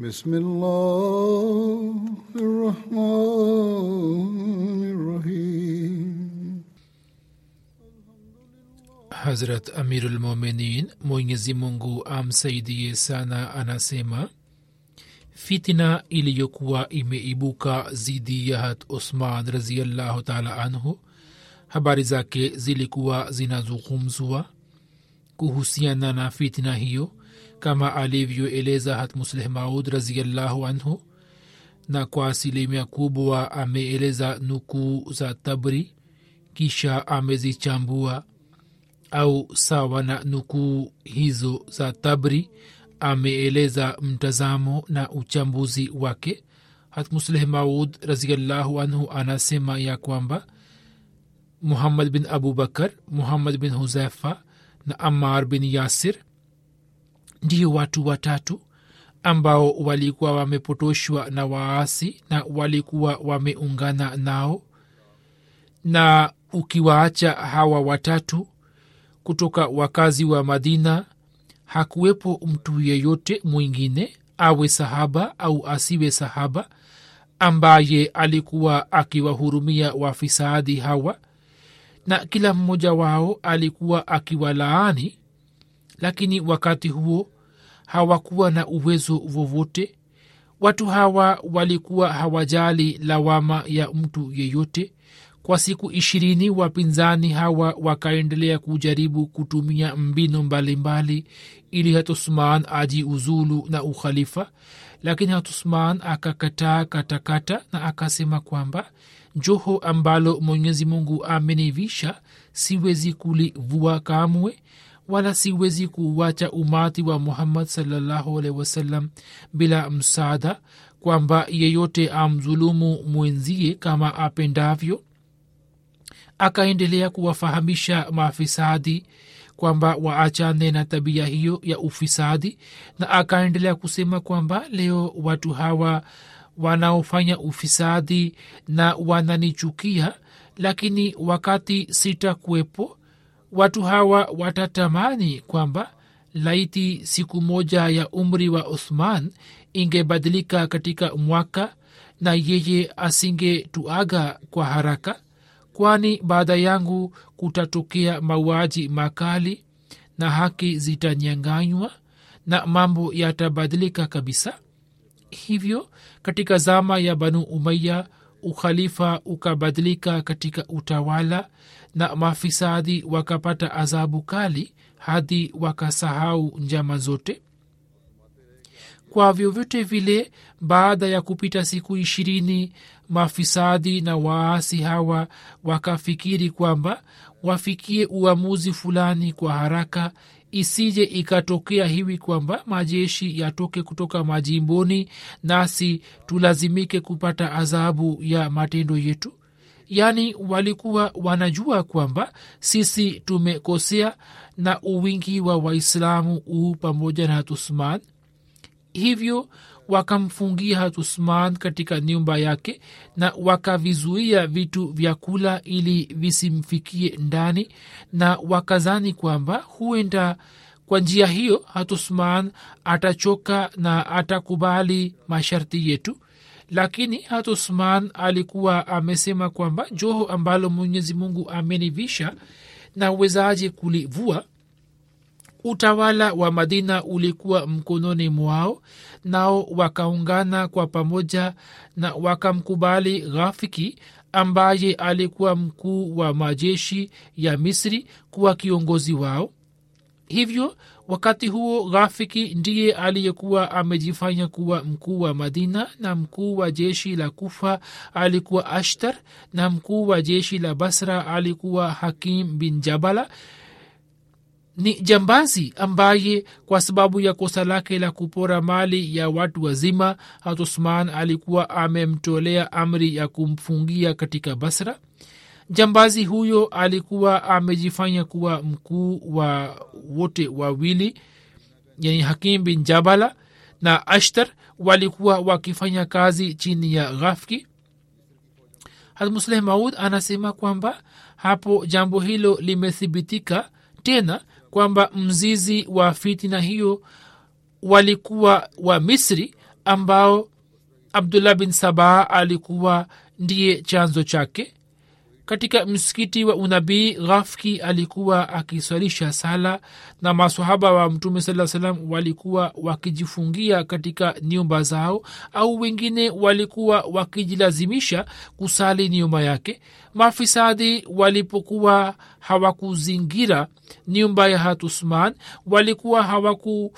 بسم الله الرحمن الرحيم hazrat amirulmuminin mwenyezi mungu amsaidie sana anasema fitina iliyokuwa imeibuka zidi ya hat usman raziallahu taala anhu habari zake zilikuwa zinazungumzwa kuhusiana na fitina hiyo kama alivyoeleza hat musleh maud raziallahu anhu na kwa asilimia kubwa ameeleza nukuu za tabri kisha amezichambua au sawa na nukuu hizo za tabri ameeleza mtazamo na uchambuzi wake. Hatmusleh maud raziallahu anhu anasema ya kwamba muhammad bin abubakar muhammad bin huzaifa na amar bin yasir ndiyo watu watatu ambao walikuwa wamepotoshwa na waasi na walikuwa wameungana nao. Na ukiwaacha hawa watatu kutoka wakazi wa madina hakuwepo mtu yeyote mwingine awe sahaba au asiwe sahaba ambaye alikuwa akiwahurumia wafisadi hawa. Na kila mmoja wao alikuwa akiwalaani lakini wakati huo hawakuwa na uwezo vovote watu hawa walikuwa hawajali lawama ya mtu yeyote. Kwa siku ishirini wapinzani hawa wakaendelea kujaribu kutumia mbinu mbalimbali ili hatusman aji uzulu na ukhalifa. Lakini hatusman akakataa katakata na akasema kwamba joho ambalo mwenyezi mungu amenivisha siwezi kulivua kamwe wala siwezi kuuacha umati wa muhammad salllahu alehi wasallam bila msaada kwamba yeyote amdhulumu mwenzie kama apendavyo akaendelea kuwafahamisha maafisadi kwamba waachane na tabia hiyo ya ufisadi na akaendelea kusema kwamba leo watu hawa wanaofanya ufisadi na wananichukia lakini wakati sitakuwepo watu hawa watatamani kwamba laiti siku moja ya umri wa uthman ingebadilika katika mwaka na yeye asingetuaga kwa haraka kwani baada yangu kutatokea mauaji makali na haki zitanyanganywa na mambo yatabadilika kabisa. Hivyo katika zama ya banu umaya ukhalifa ukabadilika katika utawala na mafisadi wakapata adhabu kali hadi wakasahau njama zote. Kwa vyovyote vile baada ya kupita siku ishirini mafisadi na waasi hawa wakafikiri kwamba wafikie uamuzi fulani kwa haraka isije ikatokea hivi kwamba majeshi yatoke kutoka majimboni nasi tulazimike kupata adhabu ya matendo yetu yaani walikuwa wanajua kwamba sisi tumekosea na uwingi wa waislamu uu pamoja na hatusman hivyo wakamfungia hatusman katika nyumba yake na wakavizuia vitu vya kula ili visimfikie ndani na wakazani kwamba huenda kwa njia hiyo hatusman atachoka na atakubali masharti yetu lakini hatusman alikuwa amesema kwamba joho ambalo mwenyezi mungu amenivisha na uwezaji kulivua utawala wa madina ulikuwa mkononi mwao nao wakaungana kwa pamoja na wakamkubali ghafiki ambaye alikuwa mkuu wa majeshi ya misri kuwa kiongozi wao. Hivyo wakati huo ghafiki ndiye aliyekuwa amejifanya kuwa mkuu wa madina na mkuu wa jeshi la kufa alikuwa ashtar na mkuu wa jeshi la basra alikuwa hakim bin jabala. Ni jambazi ambaye kwa sababu ya kosa lake la kupora mali ya watu wazima hatusman alikuwa amemtolea amri ya kumfungia katika basra jambazi huyo alikuwa amejifanya kuwa mkuu wa wote wawili yani hakim bin jabala na ashtar walikuwa wakifanya kazi chini ya ghafki hatmusleh maud anasema kwamba hapo jambo hilo limethibitika tena kwamba mzizi wa fitina hiyo walikuwa wa misri ambao abdullah bin sabaa alikuwa ndiye chanzo chake katika msikiti wa unabii ghafki alikuwa akiswalisha sala na masahaba wa mtume saa salam walikuwa wakijifungia katika nyumba zao au wengine walikuwa wakijilazimisha kusali nyuma yake. Mafisadi walipokuwa hawakuzingira nyumba ya hatusman walikuwa hawaku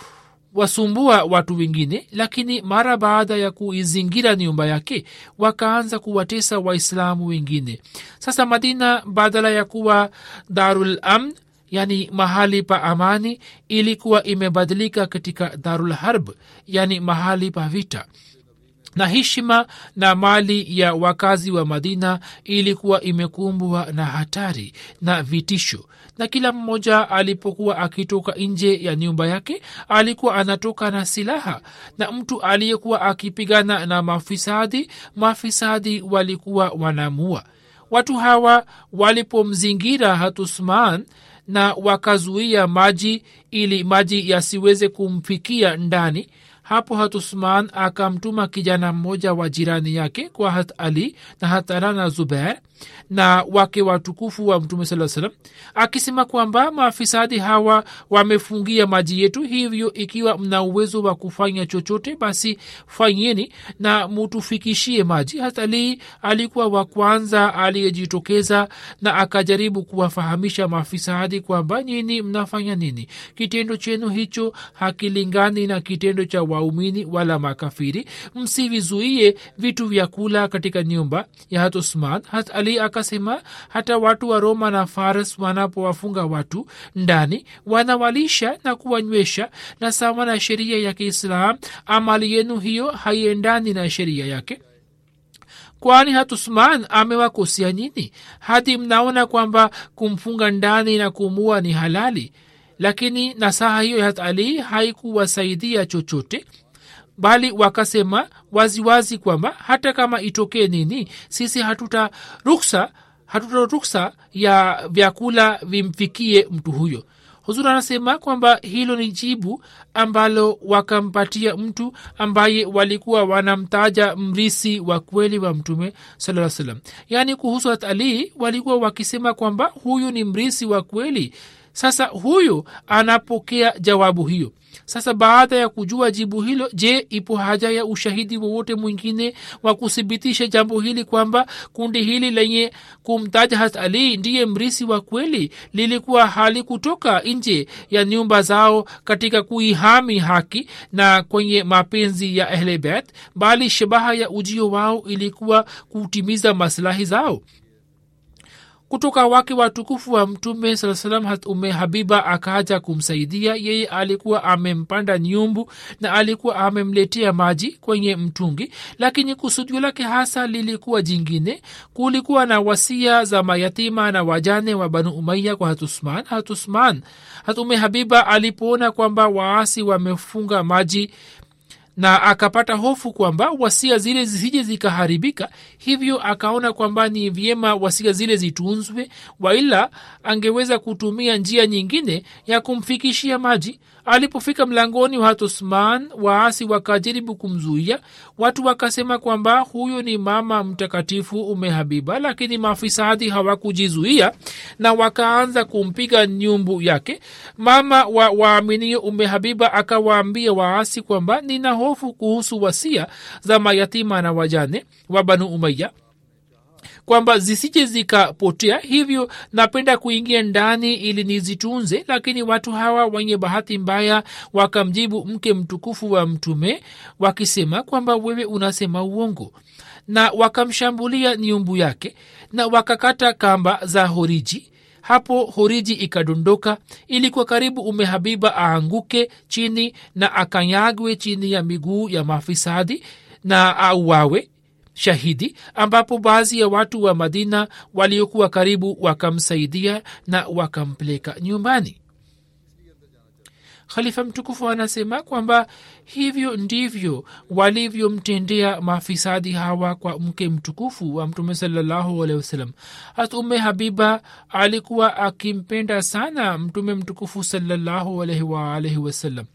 wasumbua watu wengine lakini mara baada ya kuizingira nyumba yake wakaanza kuwatesa waislamu wengine. Sasa madina badala ya kuwa darul amn yani mahali pa amani ilikuwa imebadilika katika darul harb yani mahali pa vita. Na heshima na mali ya wakazi wa madina ilikuwa imekumbwa na hatari na vitisho na kila mmoja alipokuwa akitoka nje ya nyumba yake alikuwa anatoka na silaha. Na mtu aliyekuwa akipigana na mafisadi mafisadi walikuwa wanamua. Watu hawa walipomzingira hatusman na wakazuia maji ili maji yasiweze kumfikia ndani hapo hatusman akamtuma kijana mmoja wa jirani yake kwa hat ali na hatarana zubair na wake watukufu wa mtume saa salam akisema kwamba maafisadi hawa wamefungia maji yetu hivyo ikiwa mna uwezo wa kufanya chochote basi fanyeni na mutufikishie maji. Hata ali alikuwa wa kwanza aliyejitokeza na akajaribu kuwafahamisha maafisadi kwamba nyini mnafanya nini. Kitendo chenu hicho hakilingani na kitendo cha waumini wala makafiri. Msivizuie vitu vya kula katika nyumba ya hat usman akasema hata watu wa roma na fares wanapowafunga watu ndani wanawalisha na kuwanywesha na sawa na sheria ya kiislam amali yenu hiyo haiendani na sheria yake. Kwani hatusman amewakosia nini? Hadi mnaona kwamba kumfunga ndani na kumua ni halali lakini nasaha hiyo ya hat ali haikuwasaidia chochote bali wakasema waziwazi kwamba hata kama itokee nini sisi hatuta ruksa hatuta ruksa ya vyakula vimfikie mtu huyo. Huzur anasema kwamba hilo ni jibu ambalo wakampatia mtu ambaye walikuwa wanamtaja mrisi wa kweli wa mtume saa salam yaani kuhusu hat ali walikuwa wakisema kwamba huyu ni mrisi wa kweli. Sasa huyu anapokea jawabu hiyo sasa baada ya kujua jibu hilo je ipo haja ya ushahidi wowote mwingine wa kuthibitisha jambo hili kwamba kundi hili lenye kumtaja hat ali ndiye mrisi wa kweli? Lilikuwa hali kutoka nje ya nyumba zao katika kuihami haki na kwenye mapenzi ya ehlebet bali shabaha ya ujio wao ilikuwa kutimiza masilahi zao kutoka wake watukufu wa mtume saa salam ume habiba akaja kumsaidia. Yeye alikuwa amempanda nyumbu na alikuwa amemletea maji kwenye mtungi lakini kusudio lake hasa lilikuwa jingine. Kulikuwa na wasia za mayatima na wajane wa banu umaiya kwa hatusman hatusman hatume habiba alipoona kwamba waasi wamefunga maji na akapata hofu kwamba wasia zile zisije zikaharibika hivyo akaona kwamba ni vyema wasia zile zitunzwe waila angeweza kutumia njia nyingine ya kumfikishia maji alipofika mlangoni wa hatusman waasi wakajaribu kumzuia. Watu wakasema kwamba huyo ni mama mtakatifu umehabiba lakini mafisadi hawakujizuia na wakaanza kumpiga nyumbu yake. Mama wa waaminio umehabiba akawaambia waasi kwamba nina hofu kuhusu wasia za mayatima na wajane wa banu umaya kwamba zisije zikapotea. Hivyo napenda kuingia ndani ili nizitunze lakini watu hawa wenye bahati mbaya wakamjibu mke mtukufu wa mtume wakisema kwamba wewe unasema uongo. Na wakamshambulia nyumbu yake na wakakata kamba za horiji. Hapo horiji ikadondoka ilikuwa karibu umehabiba aanguke chini na akanyagwe chini ya miguu ya mafisadi na auawe shahidi ambapo baadhi ya watu wa madina waliokuwa karibu wakamsaidia na wakampeleka nyumbani. Khalifa mtukufu anasema kwamba hivyo ndivyo walivyomtendea mafisadi hawa kwa mke mtukufu wa mtume salallahu alehi wasallam. Hata ume habiba alikuwa akimpenda sana mtume mtukufu salallahu alaihi wasalam wasallam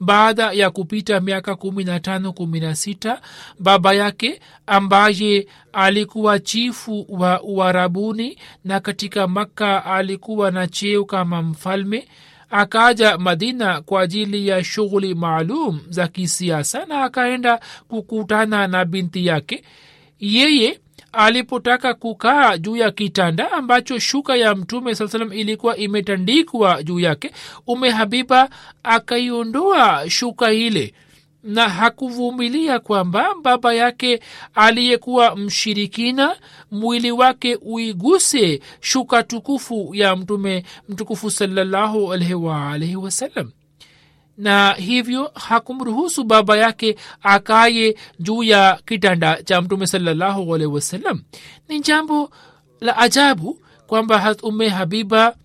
baada ya kupita miaka kumi na tano kumi na sita baba yake ambaye alikuwa chifu wa uarabuni na katika makka alikuwa na cheo kama mfalme akaja madina kwa ajili ya shughuli maalum za kisiasa na akaenda kukutana na binti yake. Yeye alipotaka kukaa juu ya kitanda ambacho shuka ya mtume saa salam ilikuwa imetandikwa juu yake ume habiba akaiondoa shuka ile na hakuvumilia kwamba baba yake aliyekuwa mshirikina mwili wake uiguse shuka tukufu ya mtume mtukufu salallahu alaihi waalaihi wasallam na hivyo hakumruhusu baba yake akaye juu ya kitanda cha mtume salallahu alaihi wasallam. Ni jambo la ajabu kwamba ume habiba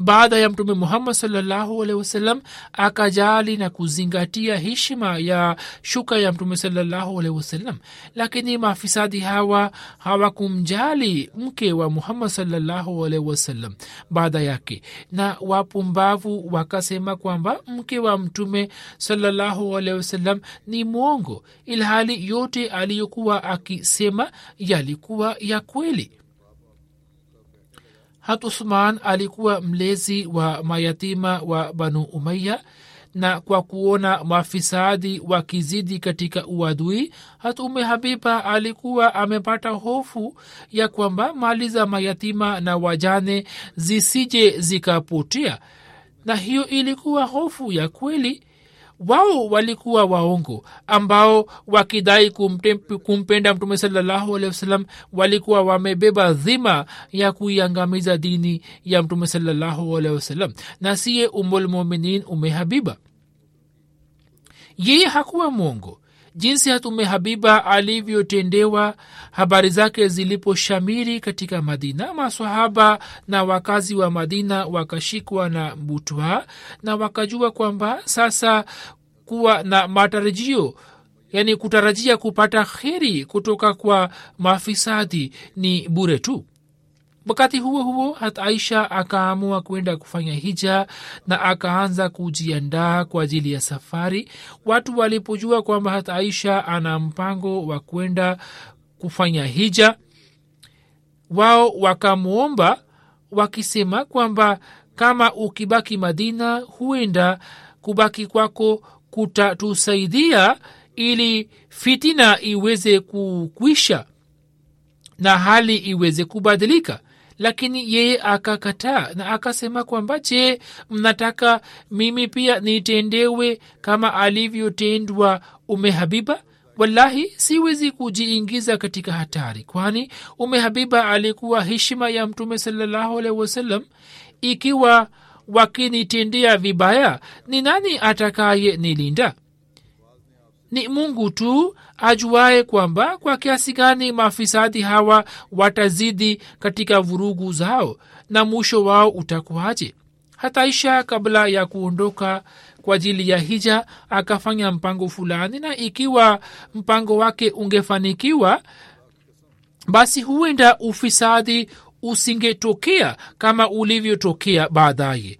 baada ya mtume muhammad salllahu alehi wasallam akajali na kuzingatia heshima ya shuka ya mtume salllahu alehi wasallam. Lakini maafisadi hawa hawakumjali mke wa muhammad salllahu alehi wasallam baada yake. Na wapumbavu wakasema kwamba mke wa mtume salllahu alehi wasallam ni mwongo ilhali yote aliyokuwa akisema yalikuwa ya kweli hat uthman alikuwa mlezi wa mayatima wa banu umaya na kwa kuona mafisadi wakizidi katika uadui hatume habiba alikuwa amepata hofu ya kwamba mali za mayatima na wajane zisije zikapotea. Na hiyo ilikuwa hofu ya kweli wao walikuwa waongo ambao wakidai kumpenda mtume salallahu alehi wasalam walikuwa wamebeba dhima ya kuiangamiza dini ya mtume salallahu alehi wasalam na siye umulmuminin umehabiba. Yeye hakuwa mwongo jinsi hatume habiba alivyotendewa habari zake ziliposhamiri katika madina masahaba na wakazi wa madina wakashikwa na butwa na wakajua kwamba sasa kuwa na matarajio yani kutarajia kupata kheri kutoka kwa mafisadi ni bure tu wakati huo huo hat aisha akaamua kwenda kufanya hija na akaanza kujiandaa kwa ajili ya safari. Watu walipojua kwamba hat aisha ana mpango wa kwenda kufanya hija wao wakamwomba wakisema kwamba kama ukibaki madina huenda kubaki kwako kutatusaidia ili fitina iweze kukwisha na hali iweze kubadilika lakini yeye akakataa na akasema kwamba je mnataka mimi pia nitendewe kama alivyotendwa ume habiba? Wallahi siwezi kujiingiza katika hatari kwani ume habiba alikuwa heshima ya mtume salallahu alehi wasallam. Ikiwa wakinitendea vibaya ni nani atakaye nilinda ni mungu tu ajuaye kwamba kwa kiasi gani maafisadi hawa watazidi katika vurugu zao na mwisho wao utakuwaje? Hataisha kabla ya kuondoka kwa ajili ya hija akafanya mpango fulani na ikiwa mpango wake ungefanikiwa basi huenda ufisadi usingetokea kama ulivyotokea baadaye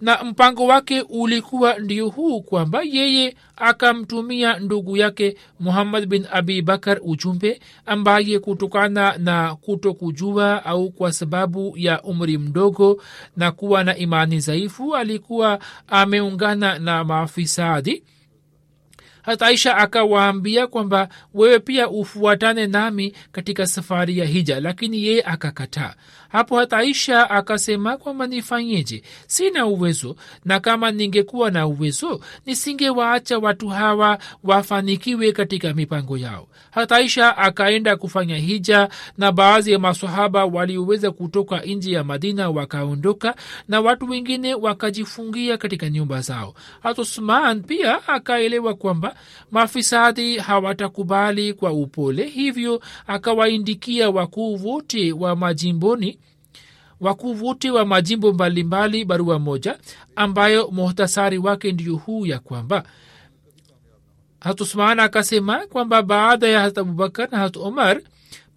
na mpango wake ulikuwa ndio huu kwamba yeye akamtumia ndugu yake muhammad bin abi bakar ujumbe ambaye kutokana na kuto kujua au kwa sababu ya umri mdogo na kuwa na imani dhaifu alikuwa ameungana na maafisadi hata aisha akawaambia kwamba wewe pia ufuatane nami katika safari ya hija lakini yeye akakataa hapo hata aisha akasema kwamba nifanyeje? Sina uwezo na kama ningekuwa na uwezo nisingewaacha watu hawa wafanikiwe katika mipango yao. Hata aisha akaenda kufanya hija na baadhi ya masahaba walioweza kutoka nje ya madina wakaondoka na watu wengine wakajifungia katika nyumba zao. Hata pia akaelewa kwamba mafisadi hawatakubali kwa upole hivyo akawaindikia wakuu wote wa majimboni wakuu wote wa majimbo mbalimbali barua moja ambayo muhtasari wake ndio huu ya kwamba hat usman akasema kwamba baada ya hat abubakar na hat umar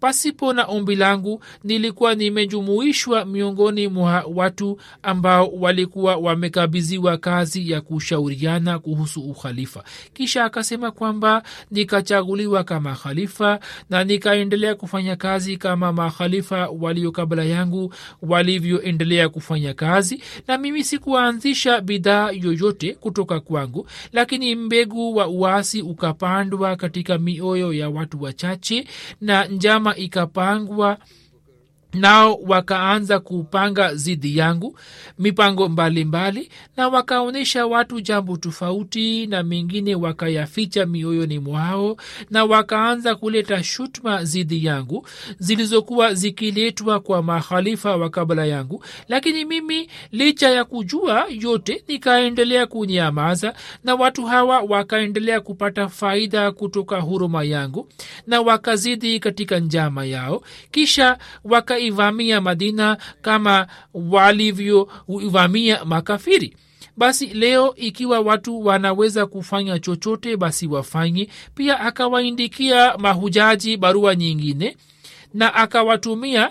pasipo na ombi langu nilikuwa nimejumuishwa miongoni mwa watu ambao walikuwa wamekabiziwa kazi ya kushauriana kuhusu ukhalifa. Kisha akasema kwamba nikachaguliwa kama khalifa na nikaendelea kufanya kazi kama makhalifa walio kabla yangu walivyoendelea kufanya kazi na mimi sikuanzisha bidhaa yoyote kutoka kwangu lakini mbegu wa uasi ukapandwa katika mioyo ya watu wachache na njama ikapangwa nao wakaanza kupanga zidi yangu mipango mbalimbali mbali, na wakaonyesha watu jambo tofauti na mengine wakayaficha mioyoni mwao na wakaanza kuleta shutma zidi yangu zilizokuwa zikiletwa kwa mahalifa wa kabla yangu. Lakini mimi licha ya kujua yote nikaendelea kunyamaza na watu hawa wakaendelea kupata faida kutoka huruma yangu na wakazidi katika njama yao. Kisha waka wakaivamia madina kama walivyoivamia makafiri. Basi leo ikiwa watu wanaweza kufanya chochote basi wafanye. Pia akawaindikia mahujaji barua nyingine na akawatumia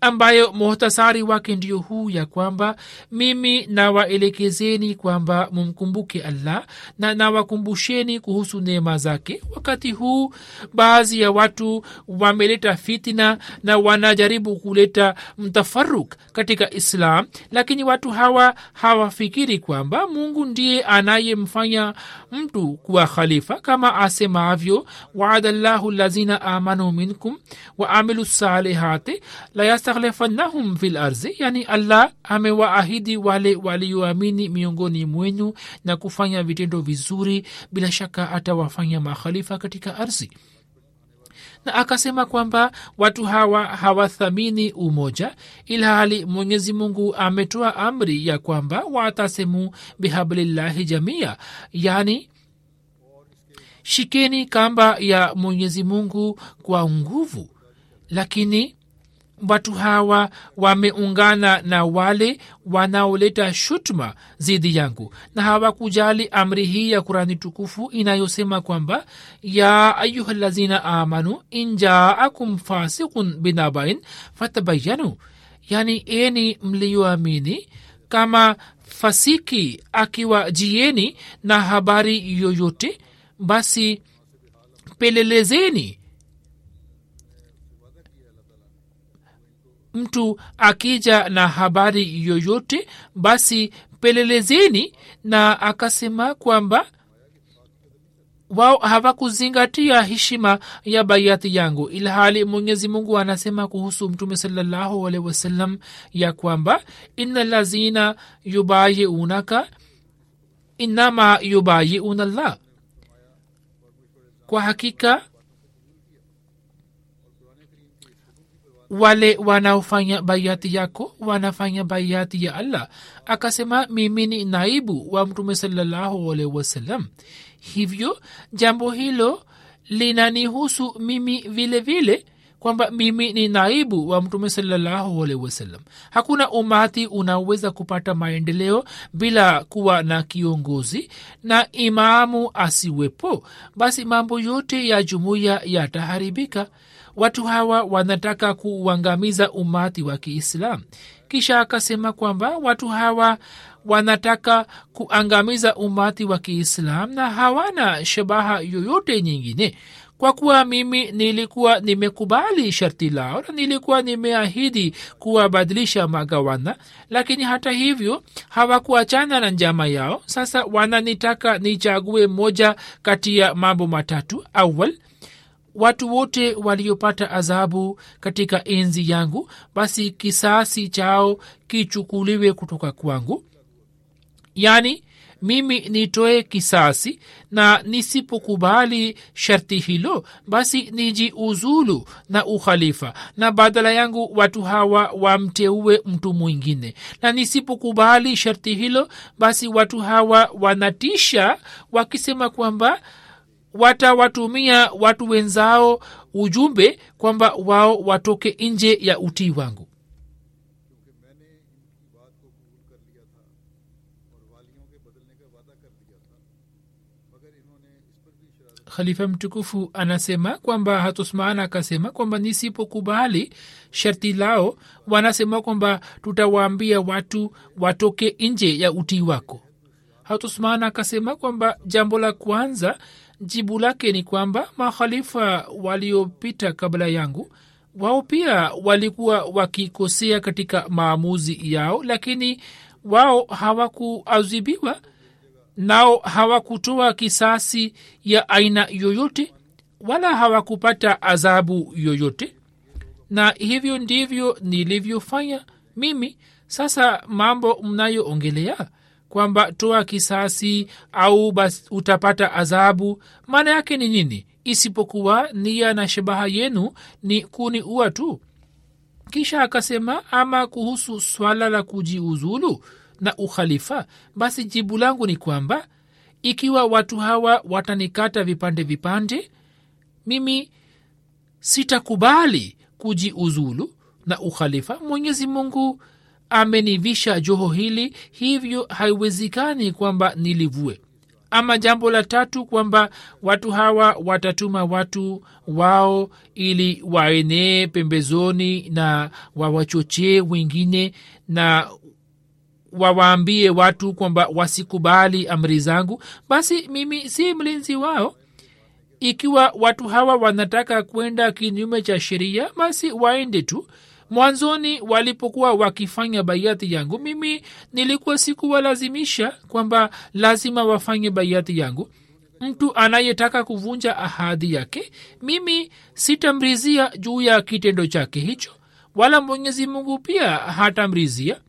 ambayo muhtasari wake ndio huu ya kwamba mimi nawaelekezeni kwamba mumkumbuke allah na nawakumbusheni kuhusu neema zake. Wakati huu baadhi ya watu wameleta fitina na wanajaribu kuleta mtafaruk katika islam lakini watu hawa hawafikiri kwamba mungu ndiye anayemfanya mtu kuwa khalifa. Kama asemavyo waada llahu lazina amanu minkum waamilu salihati la yastakhlifannahum fi larzi yani allah amewaahidi wale walioamini miongoni mwenyu na kufanya vitendo vizuri bila shaka atawafanya makhalifa katika ardhi na akasema kwamba watu hawa hawathamini umoja ilhali mwenyezi mungu ametoa amri ya kwamba watasemu bihablillahi jamia yani shikeni kamba ya mwenyezi mungu kwa nguvu. Lakini watu hawa wameungana na wale wanaoleta shutma zidi yangu na hawakujali amri hii ya kurani tukufu inayosema kwamba ya ayuha lazina amanu injaakum fasikun binabain fatabayanu yani eni mliyoamini kama fasiki akiwa jieni na habari yoyote basi pelelezeni mtu akija na habari yoyote basi pelelezeni na akasema kwamba wao hawakuzingatia heshima ya baiati yangu. Ilhali mwenyezi mungu anasema kuhusu mtume salallahu alehi wasallam ya kwamba ina lazina yubayiunaka inama yubayiuna llah kwa hakika wale wanaofanya baiati yako wanafanya baiati ya allah. Akasema mimi ni naibu wa mtume salllahualhi wasallam. Hivyo jambo hilo linanihusu mimi vile vile kwamba mimi ni naibu wa mtume salllahualhi wasallam. Hakuna umati unaweza kupata maendeleo bila kuwa na kiongozi na imamu asiwepo. Basi mambo yote ya jumuiya yataharibika watu hawa wanataka kuuangamiza umati wa kiislam. Kisha akasema kwamba watu hawa wanataka kuangamiza umati wa kiislam na hawana shabaha yoyote nyingine. Kwa kuwa mimi nilikuwa nimekubali sharti lao na nilikuwa nimeahidi kuwabadilisha magawana lakini hata hivyo hawakuachana na njama yao. Sasa wananitaka nichague moja kati ya mambo matatu. Awal watu wote waliopata adhabu katika enzi yangu basi kisasi chao kichukuliwe kutoka kwangu. Yaani mimi nitoe kisasi na nisipokubali sharti hilo basi nijiuzulu na ukhalifa na badala yangu watu hawa wamteue mtu mwingine. Na nisipokubali sharti hilo basi watu hawa wanatisha wakisema kwamba watawatumia watu wenzao ujumbe kwamba wao watoke nje ya utii wangu. Khalifa mtukufu anasema kwamba hatusmaan akasema kwamba nisipokubali sharti lao wanasema kwamba tutawaambia watu watoke nje ya utii wako. Hatusmaan akasema kwamba jambo la kwanza jibu lake ni kwamba makhalifa waliopita kabla yangu wao pia walikuwa wakikosea katika maamuzi yao lakini wao hawakuadhibiwa nao hawakutoa kisasi ya aina yoyote wala hawakupata adhabu yoyote. Na hivyo ndivyo nilivyofanya mimi. Sasa mambo mnayoongelea kwamba toa kisasi au bas utapata adhabu. Maana yake ni nini? Isipokuwa nia na shabaha yenu ni kuniua tu. Kisha akasema ama kuhusu swala la kujiuzulu na ukhalifa basi jibu langu ni kwamba ikiwa watu hawa watanikata vipande vipande mimi sitakubali kujiuzulu na ukhalifa. Mwenyezi mungu amenivisha joho hili hivyo haiwezekani kwamba nilivue. Ama jambo la tatu kwamba watu hawa watatuma watu wao ili waenee pembezoni na wawachochee wengine na wawaambie watu kwamba wasikubali amri zangu. Basi mimi si mlinzi wao. Ikiwa watu hawa wanataka kwenda kinyume cha sheria basi waende tu mwanzoni walipokuwa wakifanya baiati yangu mimi nilikuwa sikuwalazimisha kwamba lazima wafanye baiati yangu. Mtu anayetaka kuvunja ahadi yake mimi sitamrizia juu ya kitendo chake hicho wala mwenyezi mungu pia hatamrizia.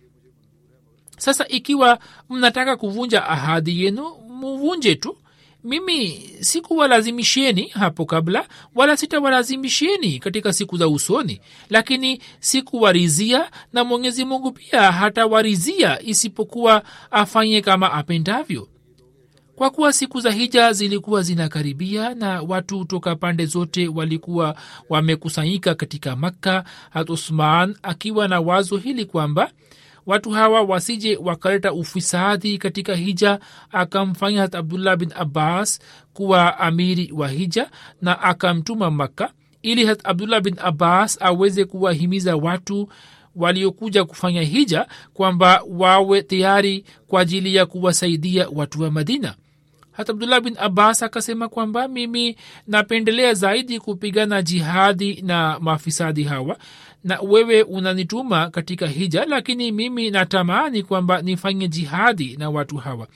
Sasa ikiwa mnataka kuvunja ahadi yenu muvunje tu mimi sikuwalazimisheni hapo kabla wala sitawalazimisheni katika siku za usoni lakini sikuwarizia na mwenyezi mungu pia hatawarizia isipokuwa afanye kama apendavyo. Kwa kuwa siku za hija zilikuwa zinakaribia na watu toka pande zote walikuwa wamekusanyika katika makka hat usman akiwa na wazo hili kwamba watu hawa wasije wakaleta ufisadi katika hija. Akamfanya hat abdullah bin abbas kuwa amiri wa hija na akamtuma makka ili hat abdullah bin abbas aweze kuwahimiza watu waliokuja kufanya hija kwamba wawe tayari kwa ajili ya kuwasaidia watu wa madina. Hata abdullah bin abbas akasema kwamba mimi napendelea zaidi kupigana jihadi na mafisadi hawa na wewe unanituma katika hija lakini mimi natamani kwamba nifanye jihadi na watu hawa.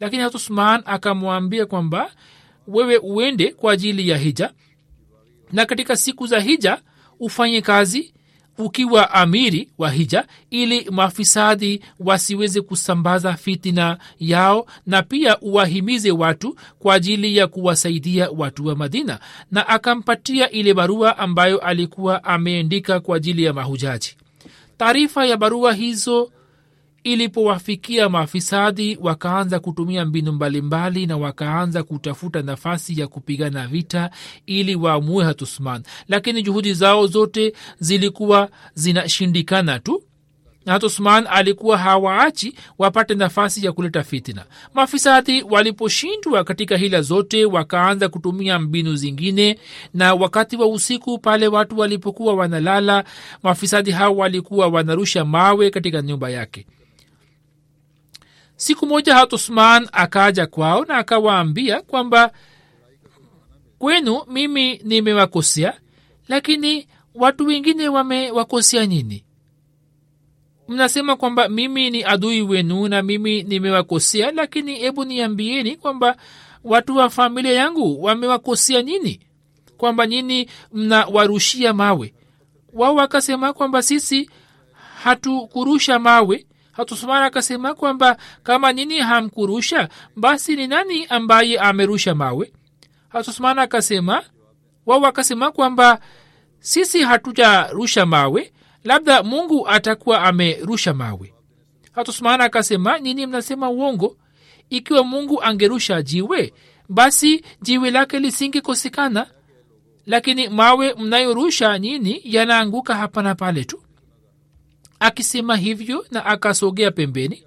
Lakini hat usman akamwambia kwamba wewe uende kwa ajili ya hija na katika siku za hija ufanye kazi ukiwa amiri wa hija ili mafisadi wasiweze kusambaza fitina yao na pia uwahimize watu kwa ajili ya kuwasaidia watu wa madina. Na akampatia ile barua ambayo alikuwa ameandika kwa ajili ya mahujaji. Taarifa ya barua hizo ilipowafikia maafisadi wakaanza kutumia mbinu mbalimbali na wakaanza kutafuta nafasi ya kupigana vita ili waamue hatusman lakini juhudi zao zote zilikuwa zinashindikana tu. Na hatusman alikuwa hawaachi wapate nafasi ya kuleta fitina. Mafisadi waliposhindwa katika hila zote wakaanza kutumia mbinu zingine na wakati wa usiku pale watu walipokuwa wanalala mafisadi hao walikuwa wanarusha mawe katika nyumba yake siku moja hatusman akaja kwao na akawaambia kwamba kwenu mimi nimewakosea lakini watu wengine wamewakosea nini? Mnasema kwamba mimi ni adui wenu na mimi nimewakosea lakini hebu niambieni kwamba watu wa familia yangu wamewakosea nini? Kwamba nyini mnawarushia mawe? Wao wakasema kwamba sisi hatukurusha mawe hatusumana akasema kwamba kama nyini hamkurusha basi ni nani ambaye amerusha mawe? Hatusumana akasema wao akasema kwamba sisi hatujarusha mawe labda mungu atakuwa amerusha mawe. Hatusumana akasema nini mnasema uongo. Ikiwa mungu angerusha jiwe basi jiwe lake lisingekosekana. Lakini mawe mnayorusha nyini yanaanguka hapa na pale tu akisema hivyo na akasogea pembeni.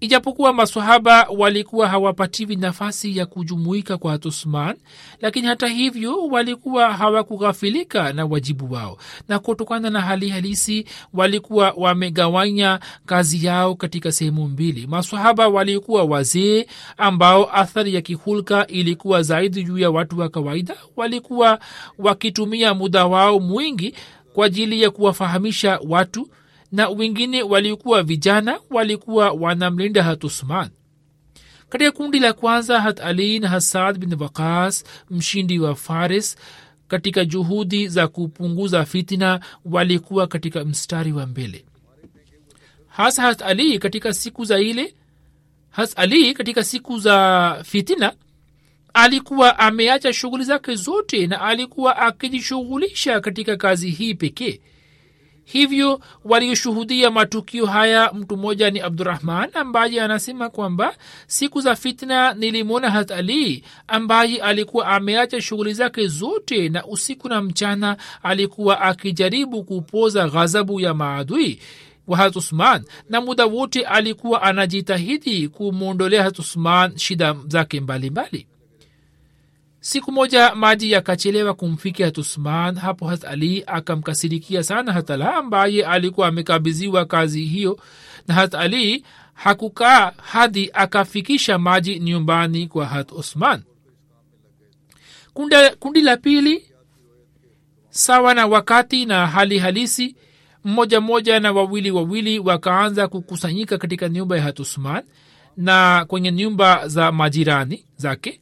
Ijapokuwa masahaba walikuwa hawapatiwi nafasi ya kujumuika kwa tusman lakini hata hivyo walikuwa hawakughafilika na wajibu wao na kutokana na hali halisi walikuwa wamegawanya kazi yao katika sehemu mbili. Masahaba walikuwa wazee ambao athari ya kihulka ilikuwa zaidi juu ya watu wa kawaida. Walikuwa wakitumia muda wao mwingi kwa ajili ya kuwafahamisha watu na wengine walikuwa vijana walikuwa wanamlinda hat usman. Katika kundi la kwanza hat ali na hasad bin wakas mshindi wa faris katika juhudi za kupunguza fitina walikuwa katika mstari wa mbele. Hasa hat ali katika siku za ile has ali katika siku za fitina alikuwa ameacha shughuli zake zote na alikuwa akijishughulisha katika kazi hii pekee hivyo walioshuhudia matukio haya mtu mmoja ni abdurahman ambaye anasema kwamba siku za fitna nilimwona hat ali ambaye alikuwa ameacha shughuli zake zote na usiku na mchana alikuwa akijaribu kupoza ghadhabu ya maadui wa hat usman na muda wote alikuwa anajitahidi kumwondolea hat usman shida zake mbalimbali. mbali siku moja maji yakachelewa kumfikia tusman hapo hat ali akamkasirikia sana hatala ambaye alikuwa amekabiziwa kazi hiyo. Na hat ali hakukaa hadi akafikisha maji nyumbani kwa hat kundi, kundi la pili sawa na wakati na hali halisi mmoja mmoja na wawili wawili wakaanza kukusanyika katika nyumba ya hat usman na kwenye nyumba za majirani zake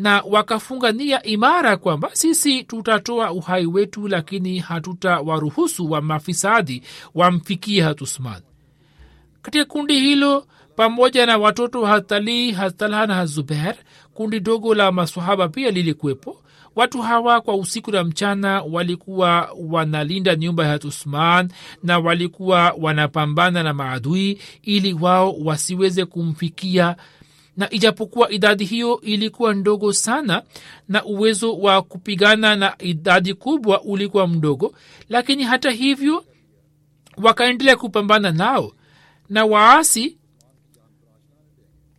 na wakafunga nia imara kwamba sisi tutatoa uhai wetu lakini hatutawaruhusu wa mafisadi wamfikie hatusman katika kundi hilo pamoja na watoto hatalii hatalha na hazuber kundi dogo la masahaba pia lilikuwepo. Watu hawa kwa usiku na mchana walikuwa wanalinda nyumba ya hatusman na walikuwa wanapambana na maadui ili wao wasiweze kumfikia na ijapokuwa idadi hiyo ilikuwa ndogo sana na uwezo wa kupigana na idadi kubwa ulikuwa mdogo lakini hata hivyo wakaendelea kupambana nao na waasi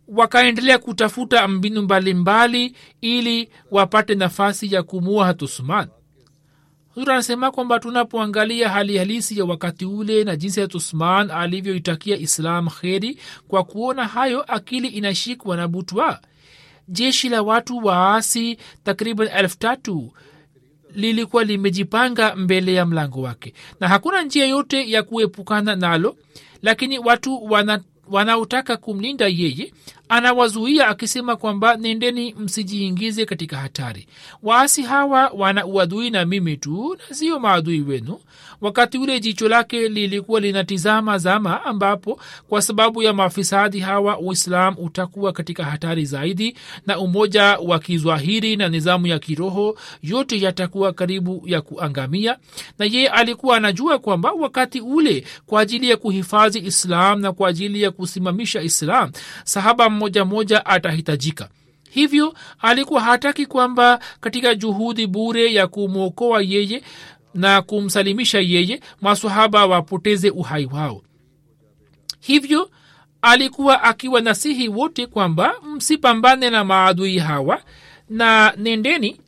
wakaendelea kutafuta mbinu mbalimbali ili wapate nafasi ya kumua hatusman huzur anasema kwamba tunapoangalia hali halisi ya wakati ule na jinsi ya usman alivyoitakia islam kheri kwa kuona hayo akili inashikwa na butwa. Jeshi la watu waasi takriban elfu tatu lilikuwa limejipanga mbele ya mlango wake na hakuna njia yote ya kuepukana nalo lakini watu wana wanaotaka kumlinda yeye anawazuia akisema kwamba nendeni msijiingize katika hatari. Waasi hawa wana uadui na mimi tu na sio maadui wenu wakati ule jicho lake lilikuwa linatizama zama ambapo kwa sababu ya maafisadi hawa uislam utakuwa katika hatari zaidi na umoja wa kizwahiri na nizamu ya kiroho yote yatakuwa karibu ya kuangamia. Na yeye alikuwa anajua kwamba wakati ule kwa ajili ya kuhifadhi islam na kwa ajili ya kusimamisha islam sahaba mmoja mmoja atahitajika. Hivyo alikuwa hataki kwamba katika juhudi bure ya kumwokoa yeye na kumsalimisha yeye masahaba wapoteze uhai wao. Hivyo alikuwa akiwa nasihi wote kwamba msipambane na maadui hawa na nendeni.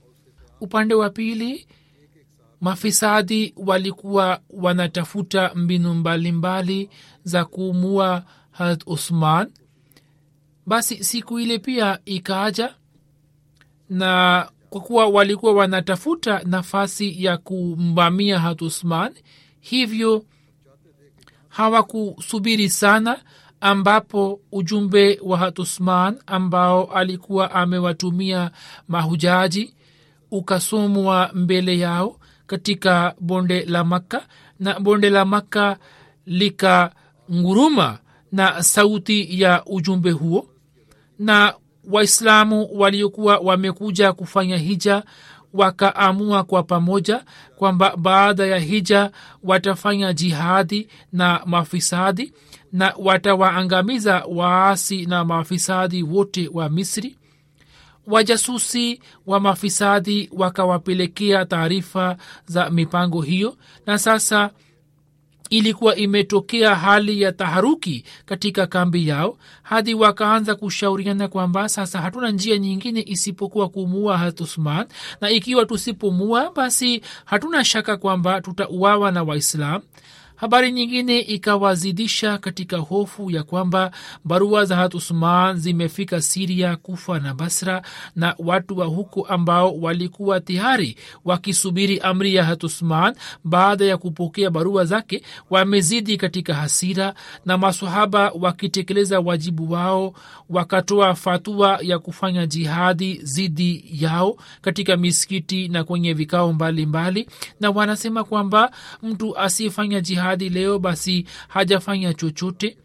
Upande wa pili mafisadi walikuwa wanatafuta mbinu mbalimbali mbali za kuumua harat usman. Basi siku ile pia ikaaja na kwa kuwa walikuwa wanatafuta nafasi ya kumvamia hatusman hivyo hawakusubiri sana ambapo ujumbe wa hatusman ambao alikuwa amewatumia mahujaji ukasomwa mbele yao katika bonde la makka na bonde la makka likanguruma na sauti ya ujumbe huo na waislamu waliokuwa wamekuja kufanya hija wakaamua kwa pamoja kwamba baada ya hija watafanya jihadi na mafisadi na watawaangamiza waasi na mafisadi wote wa misri. Wajasusi wa mafisadi wakawapelekea taarifa za mipango hiyo na sasa ilikuwa imetokea hali ya taharuki katika kambi yao hadi wakaanza kushauriana kwamba sasa hatuna njia nyingine isipokuwa kumua hatusman na ikiwa tusipomua basi hatuna shaka kwamba tutauawa na waislam habari nyingine ikawazidisha katika hofu ya kwamba barua za hatusman zimefika siria kufa na basra na watu wa huko ambao walikuwa tayari wakisubiri amri ya hatusman baada ya kupokea barua zake wamezidi katika hasira na masahaba wakitekeleza wajibu wao wakatoa fatua ya kufanya jihadi zidi yao katika misikiti na kwenye vikao mbalimbali mbali, na wanasema kwamba mtu asiyefanya jihadi jihadi leo basi hajafanya chochote.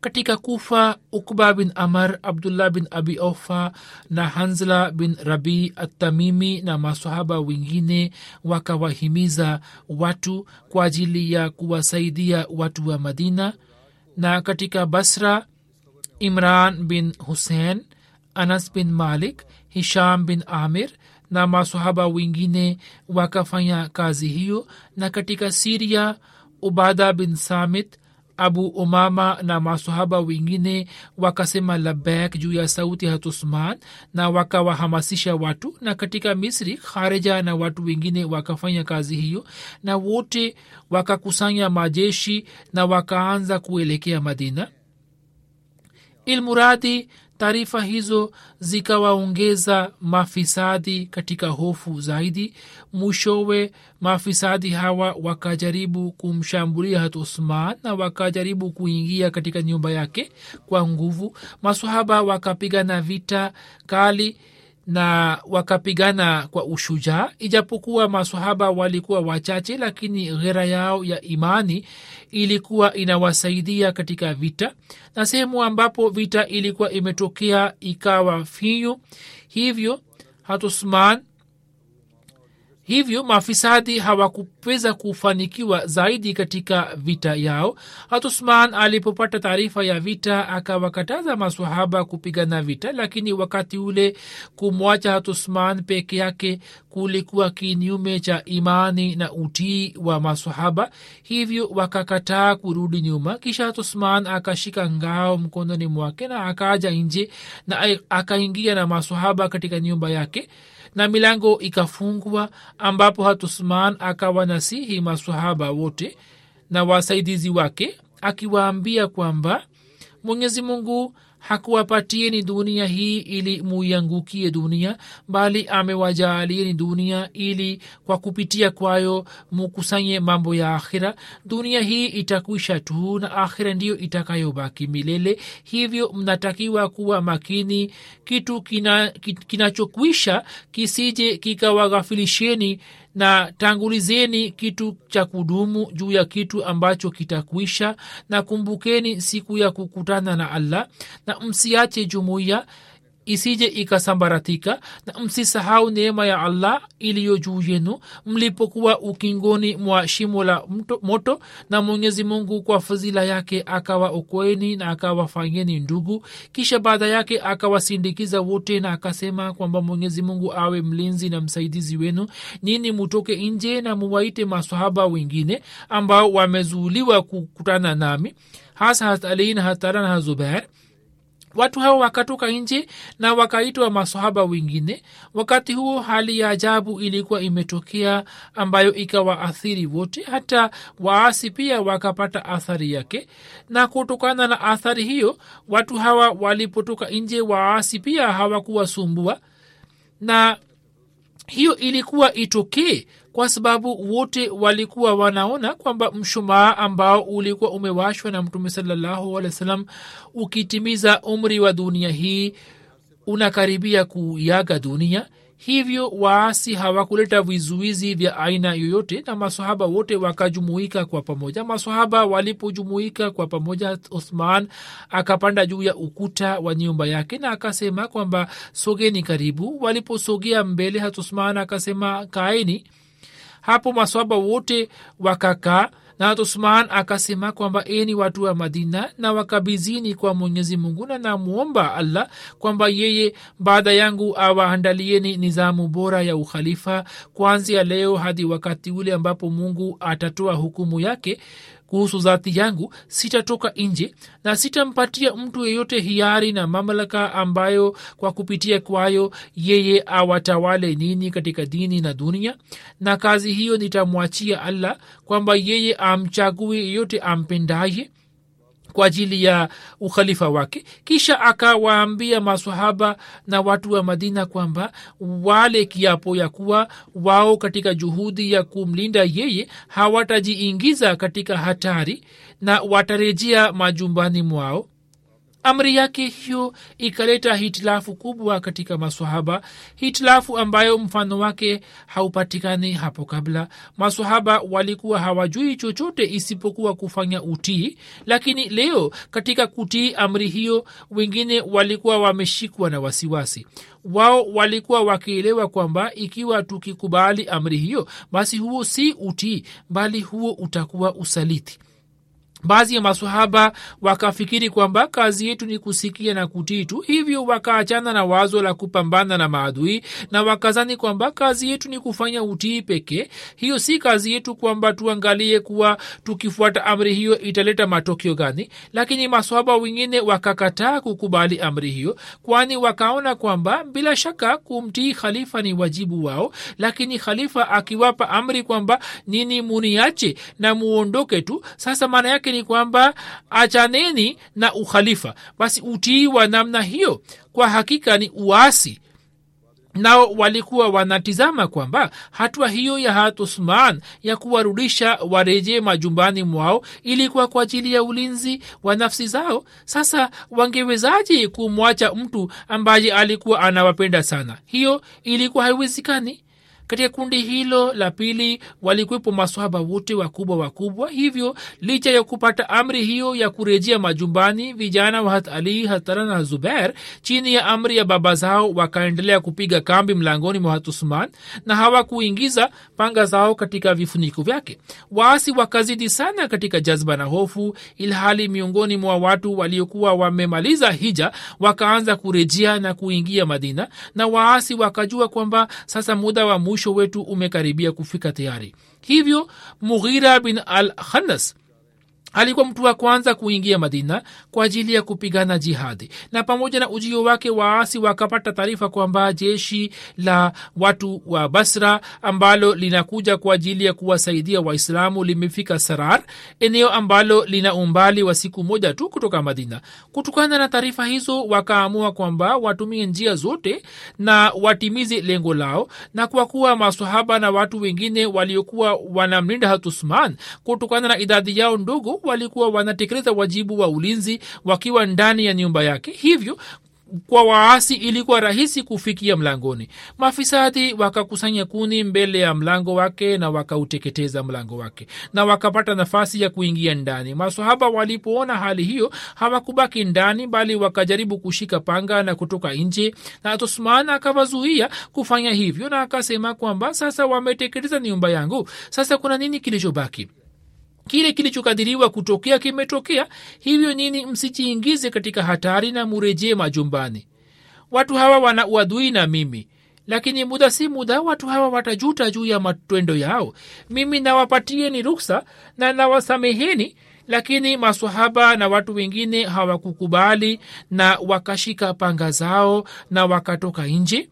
Katika kufa ukba bin amar abdullah bin abi ofa na hanzla bin rabi atamimi na masahaba wengine wakawahimiza watu kwa ajili ya kuwasaidia watu wa madina. Na katika basra imran bin hussein anas bin malik hisham bin amir na masahaba wengine wakafanya kazi hiyo. Na katika siria ubada bin samit abu umama na masahaba wengine wakasema labek juu ya sauti hatusman na wakawahamasisha watu. Na katika misri kharija na watu wengine wakafanya kazi hiyo. Na wote wakakusanya majeshi na wakaanza kuelekea madina. Ilmuradi taarifa hizo zikawaongeza mafisadi katika hofu zaidi. Mwishowe mafisadi hawa wakajaribu kumshambulia hat usman na wakajaribu kuingia katika nyumba yake kwa nguvu. Masahaba wakapigana vita kali na wakapigana kwa ushujaa. Ijapokuwa masahaba walikuwa wachache lakini ghera yao ya imani ilikuwa inawasaidia katika vita na sehemu ambapo vita ilikuwa imetokea ikawa finyu. Hivyo hatusman hivyo mafisadi hawakuweza kufanikiwa zaidi katika vita yao. Hatusman alipopata taarifa ya vita akawakataza masahaba kupigana vita lakini wakati ule kumwacha hatusman peke yake kulikuwa kinyume cha imani na utii wa masahaba hivyo wakakataa kurudi nyuma. Kisha hatusman akashika ngao mkononi mwake na akaja nje na akaingia na masahaba katika nyumba yake na milango ikafungwa ambapo hatusman akawanasihi masahaba wote na wasaidizi wake akiwaambia kwamba mwenyezi mungu hakuwapatieni dunia hii ili muiangukie dunia bali amewajaalieni dunia ili kwa kupitia kwayo mukusanye mambo ya akhira. Dunia hii itakwisha tu na akhira ndiyo itakayobaki milele. Hivyo mnatakiwa kuwa makini. Kitu kinachokwisha kina kisije kikawaghafilisheni na tangulizeni kitu cha kudumu juu ya kitu ambacho kitakwisha na kumbukeni siku ya kukutana na allah na msiache jumuiya isije ikasambaratika na msisahau neema ya allah iliyo juu yenu mlipokuwa ukingoni mwa shimo la moto na mwenyezi mungu kwa fadhila yake akawaokoeni na akawafanyeni ndugu. Kisha baada yake akawasindikiza wote na akasema kwamba mwenyezi mungu awe mlinzi na msaidizi wenu. Nini mutoke nje na muwaite masahaba wengine ambao wamezuuliwa kukutana nami? Hasa hat ali na hatara watu hao wakatoka nje na wakaitwa masohaba wengine. Wakati huo hali ya ajabu ilikuwa imetokea ambayo ikawaathiri wote hata waasi pia wakapata athari yake. Na kutokana na athari hiyo watu hawa walipotoka nje waasi pia hawakuwasumbua. Na hiyo ilikuwa itokee kwa sababu wote walikuwa wanaona kwamba mshumaa ambao ulikuwa umewashwa na mtume wa ukitimiza umri wa dunia hii unakaribia kuyaga dunia. Hivyo waasi hawakuleta vizuizi vya aina yoyote na masahaba wote wakajumuika kwa pamoja. Masahaba walipojumuika kwa pamoja uthman akapanda juu ya ukuta wa nyumba yake na akasema kwamba sogeni karibu. Waliposogea mbele hat uthman akasema kaeni hapo maswaba wote wakakaa na uthman akasema kwamba eni watu wa madina na wakabizini kwa mwenyezi mungu na namwomba allah kwamba yeye baada yangu awaandalieni nizamu bora ya ukhalifa kuanzia leo hadi wakati ule ambapo mungu atatoa hukumu yake kuhusu zati yangu sitatoka nje na sitampatia mtu yeyote hiari na mamlaka ambayo kwa kupitia kwayo yeye awatawale nini katika dini na dunia. Na kazi hiyo nitamwachia allah kwamba yeye amchague yeyote ampendaye kwa ajili ya ukhalifa wake. Kisha akawaambia masahaba na watu wa madina kwamba wale kiapo ya kuwa wao katika juhudi ya kumlinda yeye hawatajiingiza katika hatari na watarejea majumbani mwao amri yake hiyo ikaleta hitilafu kubwa katika masahaba hitilafu ambayo mfano wake haupatikani hapo kabla. Masahaba walikuwa hawajui chochote isipokuwa kufanya utii lakini leo katika kutii amri hiyo wengine walikuwa wameshikwa na wasiwasi. Wao walikuwa wakielewa kwamba ikiwa tukikubali amri hiyo basi huo si utii bali huo utakuwa usaliti baadhi ya masahaba wakafikiri kwamba kazi yetu ni kusikia na kutii tu hivyo wakaachana na wazo la kupambana na maadui na wakazani kwamba kazi yetu ni kufanya utii pekee. Hiyo si kazi yetu kwamba tuangalie kuwa tukifuata amri hiyo italeta matokeo gani lakini masahaba wengine wakakataa kukubali amri hiyo kwani wakaona kwamba bila shaka kumtii khalifa ni wajibu wao lakini khalifa akiwapa amri kwamba nini muniache na muondoke tu sasa maana yake ni kwamba achaneni na ukhalifa. Basi utii wa namna hiyo kwa hakika ni uasi. Nao walikuwa wanatizama kwamba hatua hiyo ya hatusman ya kuwarudisha warejee majumbani mwao ilikuwa kwa ajili ya ulinzi wa nafsi zao. Sasa wangewezaje kumwacha mtu ambaye alikuwa anawapenda sana? Hiyo ilikuwa haiwezekani katika kundi hilo la pili walikwepo maswahaba wote wakubwa wakubwa. Hivyo licha ya kupata amri hiyo ya kurejea majumbani vijana wa hat hatara na zuber chini ya amri ya baba zao wakaendelea kupiga kambi mlangoni mwa hatusman na hawakuingiza panga zao katika vifuniko vyake. Waasi wakazidi sana katika jazba na hofu ilhali miongoni mwa watu waliokuwa wamemaliza hija wakaanza kurejea na kuingia madina na waasi wakajua kwamba sasa muda wa mwisho wetu umekaribia kufika tayari. Hivyo mughira bin al khanas alikuwa mtu wa kwanza kuingia madina kwa ajili ya kupigana jihadi. Na pamoja na ujio wake waasi wakapata taarifa kwamba jeshi la watu wa basra ambalo linakuja kwa ajili ya kuwasaidia waislamu limefika sarar eneo ambalo lina umbali wa siku moja tu kutoka madina. Kutokana na taarifa hizo wakaamua kwamba watumie njia zote na watimize lengo lao. Na kwa kuwa masahaba na watu wengine waliokuwa wanamlinda hatusman kutokana na idadi yao ndogo walikuwa wanatekeleza wajibu wa ulinzi wakiwa ndani ya nyumba yake. Hivyo kwa waasi ilikuwa rahisi kufikia mlangoni. Mafisadi wakakusanya kuni mbele ya mlango wake na wakauteketeza mlango wake na wakapata nafasi ya kuingia ndani. Masahaba walipoona hali hiyo hawakubaki ndani bali wakajaribu kushika panga na kutoka nje. Na tosman akawazuia kufanya hivyo na akasema kwamba sasa wameteketeza nyumba yangu. Sasa kuna nini kilichobaki kile kilichokadiriwa kutokea kimetokea. Hivyo nini msijiingize katika hatari na murejee majumbani. Watu hawa wana uadui na mimi. Lakini muda si muda watu hawa watajuta juu ya matwendo yao. Mimi nawapatieni ruksa na nawasameheni lakini masahaba na watu wengine hawakukubali na wakashika panga zao na wakatoka nje.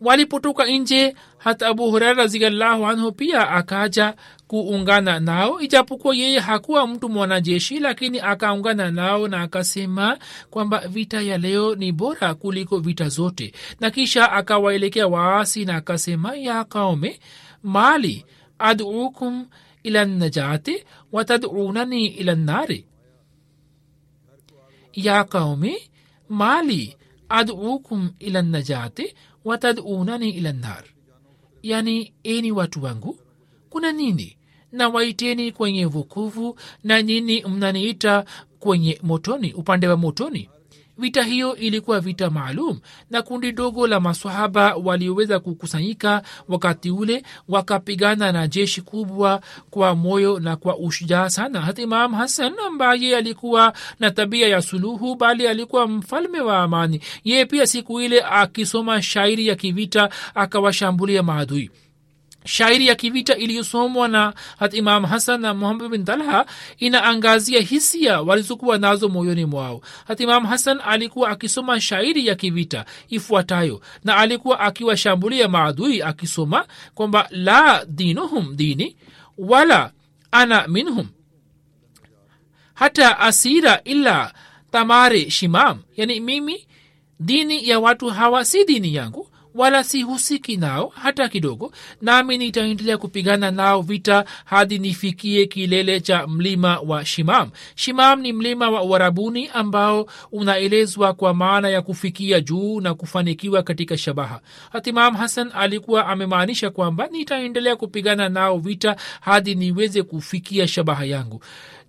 Walipotoka nje hata abu hurera raziallahu anhu pia akaja kuungana nao ijapokuwa yeye hakuwa mtu mwanajeshi lakini akaungana nao na akasema kwamba vita ya leo ni bora kuliko vita zote. Na kisha akawaelekea waasi na akasema ya kaume mali adukum ila najati watadunani ila nari ya kaume mali adukum ila najati watadunani ila nar yani eni watu wangu kuna nini na waiteni kwenye vukuvu na nyini mnaniita kwenye motoni upande wa motoni. Vita hiyo ilikuwa vita maalum na kundi dogo la masahaba walioweza kukusanyika wakati ule wakapigana na jeshi kubwa kwa moyo na kwa ushujaa sana. Hata imam hasan ambaye alikuwa na tabia ya suluhu bali alikuwa mfalme wa amani yeye pia siku ile akisoma shairi ya kivita akawashambulia maadui shairi ya kivita iliyosomwa na hat imam hasan na muhammad bin talha inaangazia hisia walizokuwa nazo moyoni mwao. Hat imam hasan alikuwa akisoma shairi ya kivita ifuatayo na alikuwa akiwashambulia maadui akisoma kwamba la dinuhum dini wala ana minhum hata asira illa tamare shimam. Yani mimi dini ya watu hawa si dini yangu wala sihusiki nao hata kidogo. Nami nitaendelea kupigana nao vita hadi nifikie kilele cha mlima wa shimam. Shimam ni mlima wa uarabuni ambao unaelezwa kwa maana ya kufikia juu na kufanikiwa katika shabaha. Hatimam hasan alikuwa amemaanisha kwamba nitaendelea kupigana nao vita hadi niweze kufikia shabaha yangu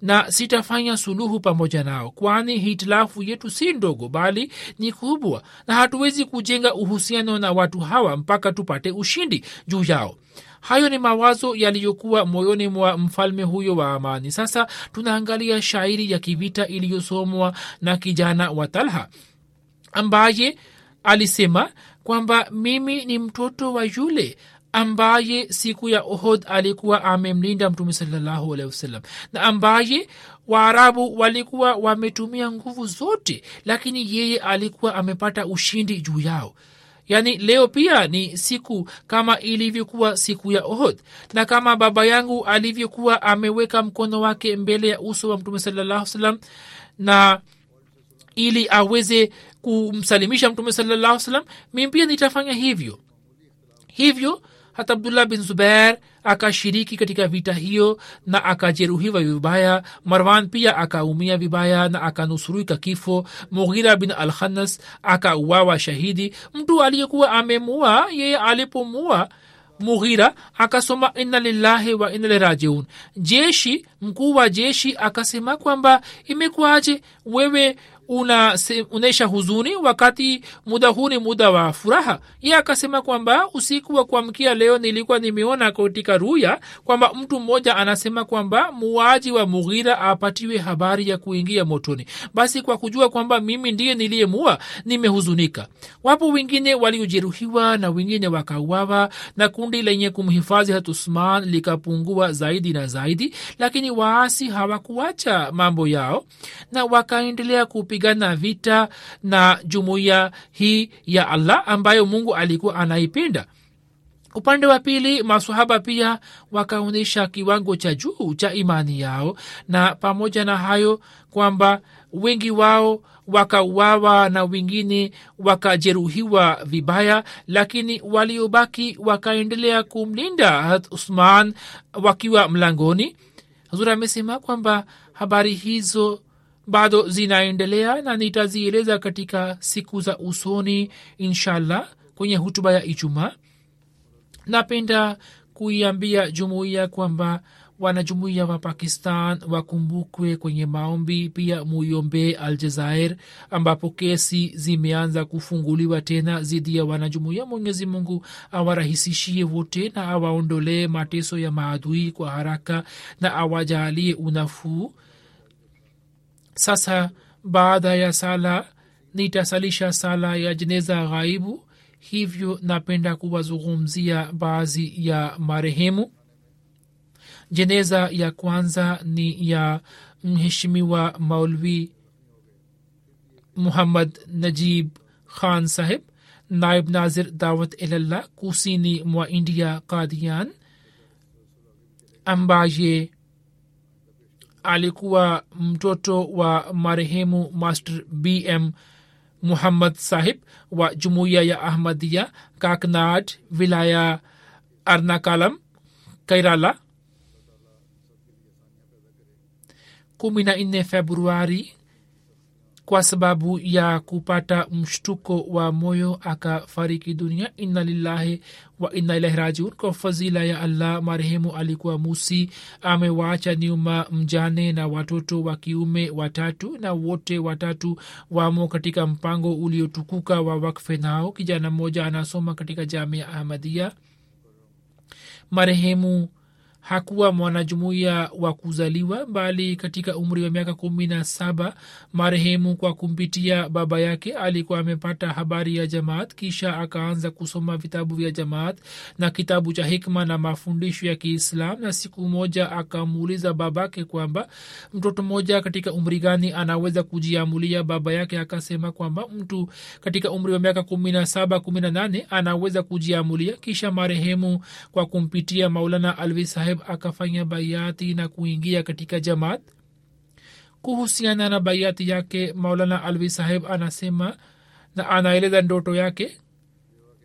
na sitafanya suluhu pamoja nao kwani hitilafu yetu si ndogo bali ni kubwa na hatuwezi kujenga uhusiano na watu hawa mpaka tupate ushindi juu yao. Hayo ni mawazo yaliyokuwa moyoni mwa mfalme huyo wa amani. Sasa tunaangalia shairi ya kivita iliyosomwa na kijana wa talha ambaye alisema kwamba mimi ni mtoto wa yule ambaye siku ya ohod alikuwa amemlinda mtume salallahu alehi wasallam. Na ambaye waarabu walikuwa wametumia nguvu zote lakini yeye alikuwa amepata ushindi juu yao. Yaani leo pia ni siku kama ilivyokuwa siku ya ohod na kama baba yangu alivyokuwa ameweka mkono wake mbele ya uso wa mtume salallahu salam na ili aweze kumsalimisha mtume salallahu salam mi pia nitafanya hivyo. Hivyo hata abdullah bin zubair akashiriki katika vita hiyo na akajeruhiwa vibaya. Marwan pia akaumia vibaya na akanusurika kifo. Mughira bin alkhanas akauawa shahidi. Mtu aliyekuwa amemua yeye alipomua mughira akasoma inna lillahi wa inna lirajiun jeshi mkuu wa jeshi akasema kwamba imekuwaje wewe unaonyesha huzuni wakati muda huu ni muda wa furaha. Ye akasema kwamba usiku wa kuamkia leo nilikuwa nimeona katika ruya kwamba mtu mmoja anasema kwamba muaji wa mughira apatiwe habari ya kuingia motoni. Basi kwa kujua kwamba mimi ndiye niliyemua nimehuzunika. Wapo wengine waliojeruhiwa na wengine wakauawa na kundi lenye kumhifadhi hatusman likapungua zaidi na zaidi lakini waasi hawakuacha mambo yao na wakaendelea kupi kupigana vita na jumuiya hii ya allah ambayo mungu alikuwa anaipenda upande wa pili masahaba pia wakaonyesha kiwango cha juu cha imani yao na pamoja na hayo kwamba wengi wao wakauawa na wengine wakajeruhiwa vibaya lakini waliobaki wakaendelea kumlinda usman wakiwa mlangoni. Hazur amesema kwamba habari hizo bado zinaendelea na nitazieleza katika siku za usoni inshallah kwenye hutuba ya ijumaa. Napenda kuiambia jumuiya kwamba wanajumuiya wa pakistan wakumbukwe kwenye maombi pia muiombee aljazair ambapo kesi zimeanza kufunguliwa tena dhidi ya wanajumuiya. Mwenyezi mungu awarahisishie wote na awaondolee mateso ya maadui kwa haraka na awajaalie unafuu sasa baada ya sala nitasalisha sala ya jeneza ghaibu. Hivyo napenda kuwazungumzia baadhi ya marehemu. Jeneza ya kwanza ni ya mheshimiwa maulvi muhammad najib khan sahib naib nazir dawat ilallah kusini mwa india kadian ambaye alikuwa mtoto wa marehemu master bm muhammad sahib wa jumuiya ya ahmadia kaknad wilaya arnakalam kairala kumi na nne februari kwa sababu ya kupata mshtuko wa moyo akafariki dunia. Inna lillahi wa inna ilahi rajiun. Kwa fadhila ya allah marehemu alikuwa musi amewaacha nyuma mjane na watoto wa kiume watatu na wote watatu wamo katika mpango uliotukuka wa wakfe nao. Kijana mmoja anasoma katika jamia ahmadia marehemu hakuwa mwanajumuiya wa kuzaliwa bali katika umri wa miaka kumi na saba marehemu kwa kumpitia baba yake alikuwa amepata habari ya jamaat kisha akaanza kusoma vitabu vya jamaat na kitabu cha hikma na mafundisho ya kiislam na siku moja akamuuliza babake kwamba mtoto mmoja katika umri gani anaweza kujiamulia? Baba yake akasema kwamba mtu katika umri wa miaka kumi na saba kumi na nane anaweza kujiamulia. Kisha marehemu kwa kumpitia maulana alvi akafanya baiati na kuingia katika jamaat. Kuhusiana na baiati yake maulana alvi saheb anasema na anaeleza ndoto yake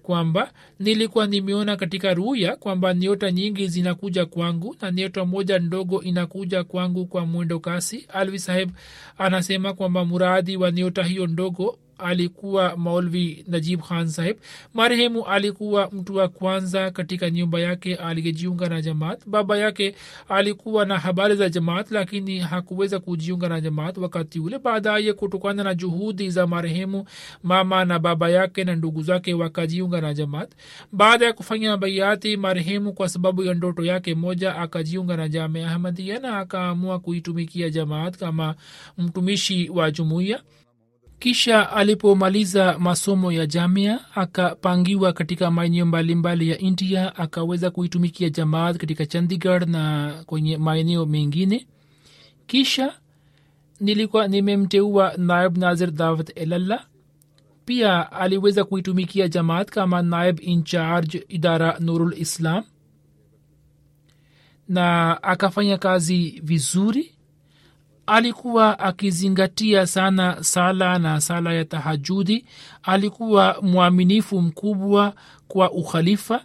kwamba nilikuwa nimeona katika ruya kwamba nyota nyingi zinakuja kwangu na nyota moja ndogo inakuja kwangu kwa mwendo kasi. Alvi saheb anasema kwamba muradi wa nyota hiyo ndogo alikuwa maulvi najib khan saheb marehemu alikuwa mtu wa kwanza katika nyumba yake aliyejiunga na jamaat. Baba yake alikuwa na habari za jamaat lakini hakuweza kujiunga na jamaat wakati ule. Baadaye kutokana na juhudi za marehemu mama na baba yake na ndugu zake wakajiunga na jamaat. Baada ya kufanya baiati marehemu kwa sababu ya ndoto yake moja akajiunga na jamia ahmadia na akaamua kuitumikia jamaat kama mtumishi wa jumuiya kisha alipomaliza masomo ya jamia akapangiwa katika maeneo mbalimbali ya india akaweza kuitumikia jamaat katika chandigarh na kwenye maeneo mengine. Kisha nilikuwa nimemteua naib nazir dawat elalla. Pia aliweza kuitumikia jamaat kama naib incharge idara nurul islam. Na akafanya kazi vizuri alikuwa akizingatia sana sala na sala ya tahajudi. Alikuwa mwaminifu mkubwa kwa ukhalifa.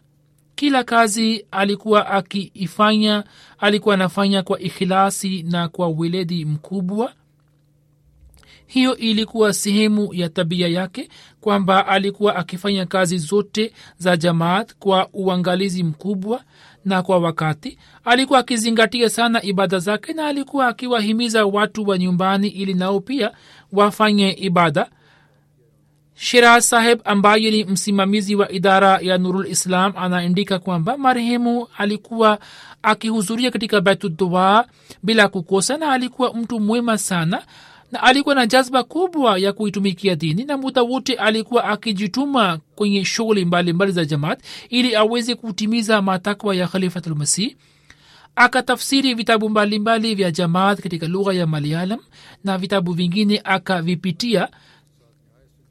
Kila kazi alikuwa akiifanya alikuwa anafanya kwa ikhilasi na kwa weledi mkubwa. Hiyo ilikuwa sehemu ya tabia yake kwamba alikuwa akifanya kazi zote za jamaat kwa uangalizi mkubwa na kwa wakati alikuwa akizingatia sana ibada zake na alikuwa akiwahimiza watu wa nyumbani ili nao pia wafanye ibada. Shiraz saheb ambaye ni msimamizi wa idara ya nurul islam anaandika kwamba marehemu alikuwa akihudhuria katika baitudua bila kukosa na alikuwa mtu mwema sana na alikuwa na jazba kubwa ya kuitumikia dini na muda wote alikuwa akijituma kwenye shughuli mbalimbali za jamaat ili aweze kutimiza matakwa ya khalifatulmasih akatafsiri vitabu mbalimbali vya jamaat katika lugha ya malayalam na vitabu vingine akavipitia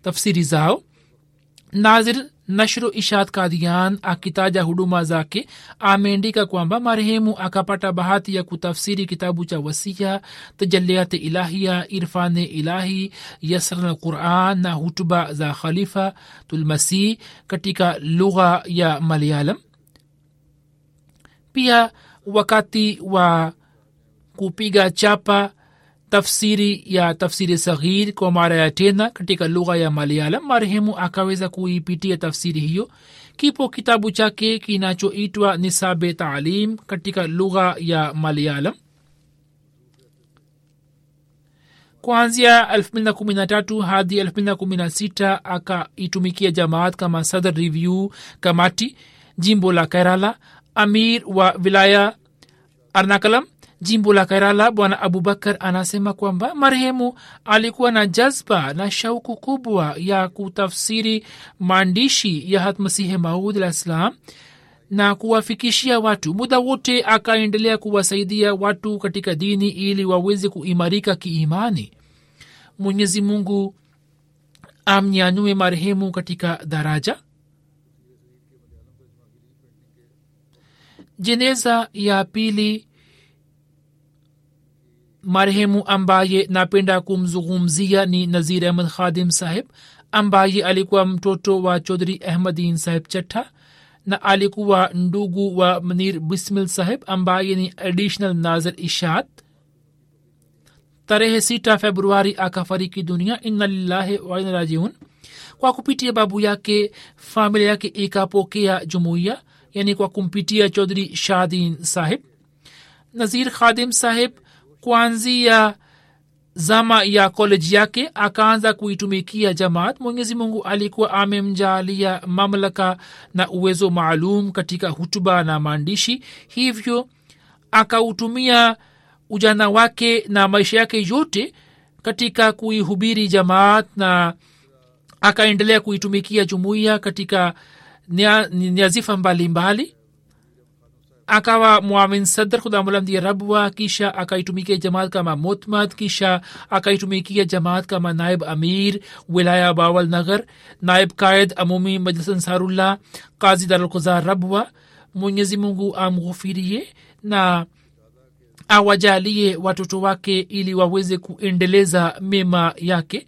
tafsiri zao. Nazir nashru ishad kadian akitaja huduma zake ameandika kwamba marehemu akapata bahati ya kutafsiri kitabu cha wasia tajaliat ilahia irfan ilahi yasran quran na hutuba za khalifa tulmasih katika lugha ya malayalam. Pia wakati wa kupiga chapa tafsiri ya tafsiri saghir kwa mara ya tena katika lugha ya malayalam marehemu akaweza kuipitia tafsiri hiyo. Kipo kitabu chake kinachoitwa nisabe taalim katika lugha ya malayalam. Kuanzia 213 hadi 216 akaitumikia jamaat kama sadr review kamati jimbo la kerala amir wa wilaya arnakalam jimbo la kerala bwana abubakar anasema kwamba marehemu alikuwa na jazba na shauku kubwa ya kutafsiri maandishi ya hatmasihe maud alah ssalam na kuwafikishia watu. Muda wote akaendelea kuwasaidia watu katika dini ili waweze kuimarika kiimani. Mwenyezi mungu amnyanyue marehemu katika daraja. Jeneza ya pili marehemu ambaye napenda kumzungumzia ni nazir ahmad khadim saheb ambaye alikuwa mtoto wa chodhri ahmadin saheb chatta na alikuwa ndugu wa mnir bismil saheb ambaye ni additional nazir ishat tarehe sita februari akafariki dunia inna lillahi wa kwa kupitia babu yake familia yake ikapokea jumuiya yani kwa kumpitia chodhri shadin sahib nazir khadim sahib kuanzia zama ya koleji yake akaanza kuitumikia jamaat. Mwenyezi mungu alikuwa amemjalia mamlaka na uwezo maalum katika hutuba na maandishi. Hivyo akautumia ujana wake na maisha yake yote katika kuihubiri jamaat na akaendelea kuitumikia jumuiya katika nyazifa mbalimbali akawa muamin sadr khudamulamdi rabwa kisha akaitumikia jamaat kama mutmad kisha akaitumikia jamaat kama naib amir wilaya bawal nagar naib qaid amumi majlis ansarullah qazi darulkuza rabwa mwenyezi mungu amghufirie na awajalie watoto wake ili waweze kuendeleza mema yake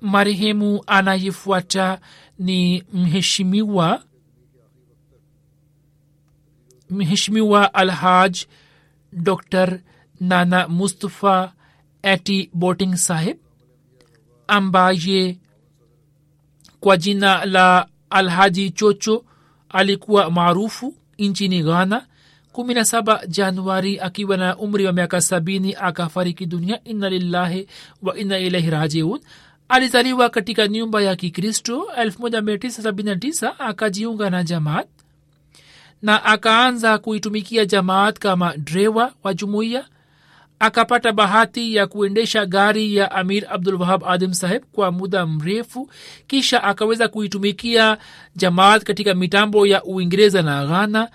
marehemu anayefuata ni mheshimiwa mheshimiwa alhaj dr nana mustafa eti boting saheb ambaye kwa jina la alhaji chocho alikuwa maarufu nchini ghana. 17 januari akiwa na umri wa miaka sabini akafariki dunia. Inna lillahi wa inna ilaihi rajiun alizaliwa katika nyumba ya kikristo 1979 akajiunga na jamaat na akaanza kuitumikia jamaat kama drewa wa jumuiya. Akapata bahati ya kuendesha gari ya amir abdul wahab adem saheb kwa muda mrefu kisha akaweza kuitumikia jamaat katika mitambo ya uingereza na ghana.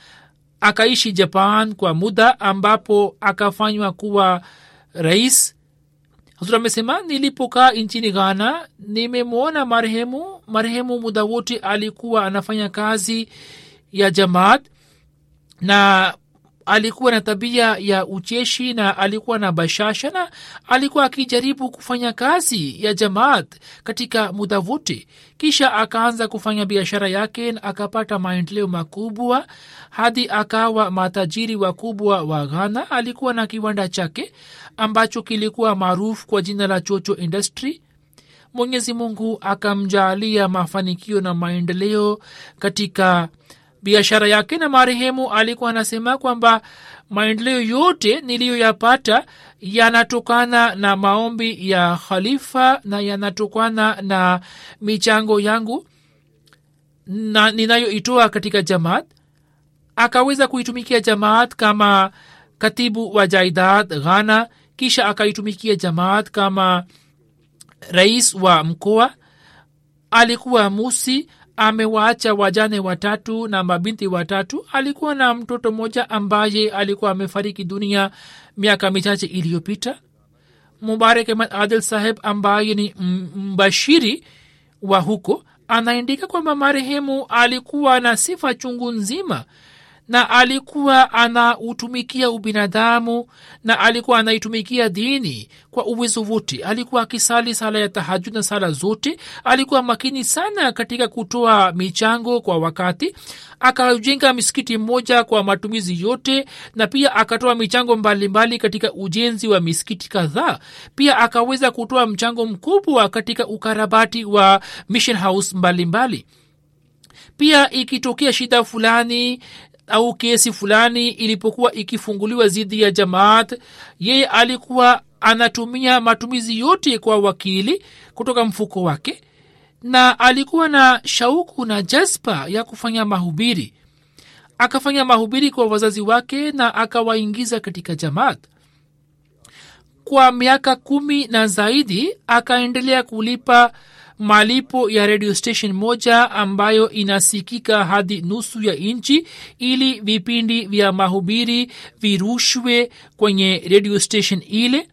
Akaishi japan kwa muda ambapo akafanywa kuwa rais huzur amesema nilipokaa nchini ghana nimemwona marehemu marehemu muda wote alikuwa anafanya kazi ya jamaat na alikuwa na tabia ya ucheshi na alikuwa na bashasha na alikuwa akijaribu kufanya kazi ya jamaat katika muda wote kisha akaanza kufanya biashara yake na akapata maendeleo makubwa hadi akawa matajiri wakubwa wa ghana. Alikuwa na kiwanda chake ambacho kilikuwa maarufu kwa jina la chocho industry. Mwenyezi mungu akamjaalia mafanikio na maendeleo katika biashara yake na marehemu alikuwa anasema kwamba maendeleo yote niliyoyapata yanatokana na maombi ya khalifa na yanatokana na michango yangu na ninayoitoa katika jamaat. Akaweza kuitumikia jamaat kama katibu wa jaidad ghana kisha akaitumikia jamaat kama rais wa mkoa. Alikuwa musi amewaacha wajane watatu na mabinti watatu. Alikuwa na mtoto mmoja ambaye alikuwa amefariki dunia miaka michache iliyopita. Mubarak ahmad adil saheb ambaye ni mbashiri wa huko anaandika kwamba marehemu alikuwa na sifa chungu nzima na alikuwa anautumikia ubinadamu na alikuwa anaitumikia dini kwa uwezo wote. Alikuwa akisali sala ya tahajud na sala zote. Alikuwa makini sana katika kutoa michango kwa wakati. Akajenga misikiti mmoja kwa matumizi yote na pia akatoa michango mbalimbali mbali katika ujenzi wa misikiti kadhaa. Pia akaweza kutoa mchango mkubwa katika ukarabati wa mission house mbalimbali. Mbali. pia ikitokea shida fulani au kesi fulani ilipokuwa ikifunguliwa dhidi ya jamaat yeye alikuwa anatumia matumizi yote kwa wakili kutoka mfuko wake na alikuwa na shauku na jazba ya kufanya mahubiri. Akafanya mahubiri kwa wazazi wake na akawaingiza katika jamaat. Kwa miaka kumi na zaidi akaendelea kulipa malipo ya radio station moja ambayo inasikika hadi nusu ya nchi ili vipindi vya mahubiri virushwe kwenye radio station ile.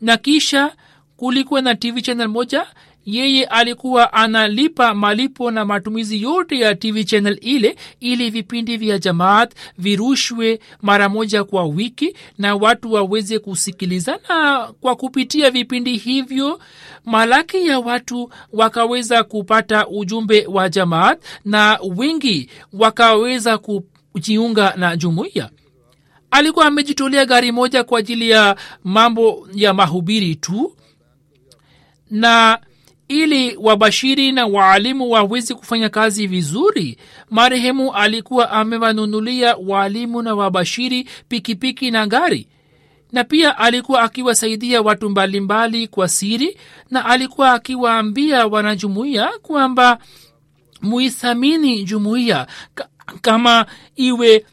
Na kisha kulikuwa na tv channel moja yeye alikuwa analipa malipo na matumizi yote ya tv channel ile ili vipindi vya jamaat virushwe mara moja kwa wiki na watu waweze kusikiliza na kwa kupitia vipindi hivyo. Malaki ya watu wakaweza kupata ujumbe wa jamaat na wengi wakaweza kujiunga na jumuiya. Alikuwa amejitolea gari moja kwa ajili ya mambo ya mahubiri tu. Na ili wabashiri na waalimu waweze kufanya kazi vizuri marehemu alikuwa amewanunulia waalimu na wabashiri pikipiki na gari. Na pia alikuwa akiwasaidia watu mbalimbali kwa siri na alikuwa akiwaambia wanajumuiya kwamba muithamini jumuiya kama iwe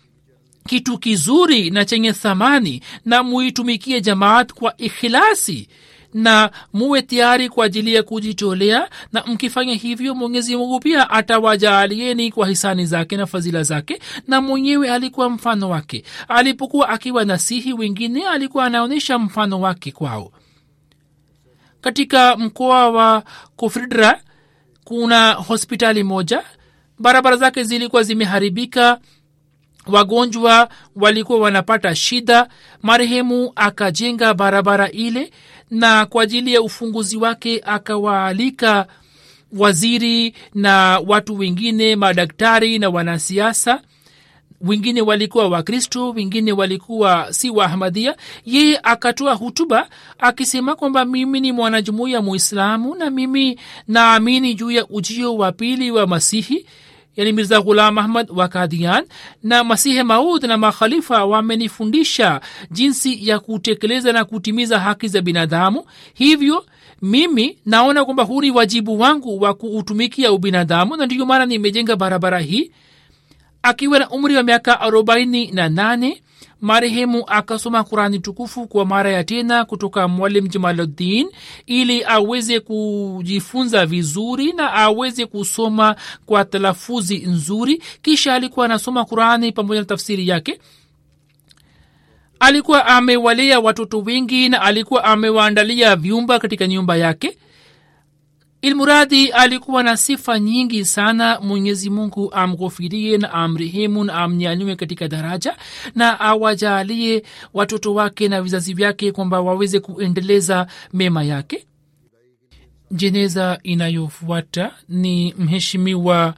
kitu kizuri na chenye thamani na muitumikie jamaat kwa ikhilasi na muwe tayari kwa ajili ya kujitolea na mkifanya hivyo mwenyezi mungu pia atawajaalieni kwa hisani zake na fadhila zake na mwenyewe alikuwa mfano wake. Alipokuwa akiwa nasihi wengine alikuwa anaonyesha mfano wake kwao. Katika mkoa wa kufridra kuna hospitali moja. Barabara zake zilikuwa zimeharibika. Wagonjwa walikuwa wanapata shida. Marehemu akajenga barabara ile na kwa ajili ya ufunguzi wake akawaalika waziri na watu wengine madaktari na wanasiasa. Wengine walikuwa wakristo wengine walikuwa si waahmadia yeye akatoa hutuba akisema kwamba mimi ni mwanajumuiya muislamu na mimi naamini juu ya ujio wa pili wa masihi yani mirza ghulam ahmad wa kadian na masihe maud na makhalifa wamenifundisha jinsi ya kutekeleza na kutimiza haki za binadamu. Hivyo mimi naona kwamba huu ni wajibu wangu wa kuutumikia ubinadamu na ndiyo maana nimejenga barabara hii. Akiwa na umri wa miaka arobaini na nane marehemu akasoma kurani tukufu kwa mara ya tena kutoka mwalim jamaluddin ili aweze kujifunza vizuri na aweze kusoma kwa talafuzi nzuri. Kisha alikuwa anasoma kurani pamoja na tafsiri yake. Alikuwa amewalea watoto wengi na alikuwa amewaandalia vyumba katika nyumba yake ilmuradi alikuwa na sifa nyingi sana. Mwenyezi mungu amghofirie na amrehemu na amnyanyue katika daraja na awajalie watoto wake na vizazi vyake kwamba waweze kuendeleza mema yake. Jeneza inayofuata ni mheshimiwa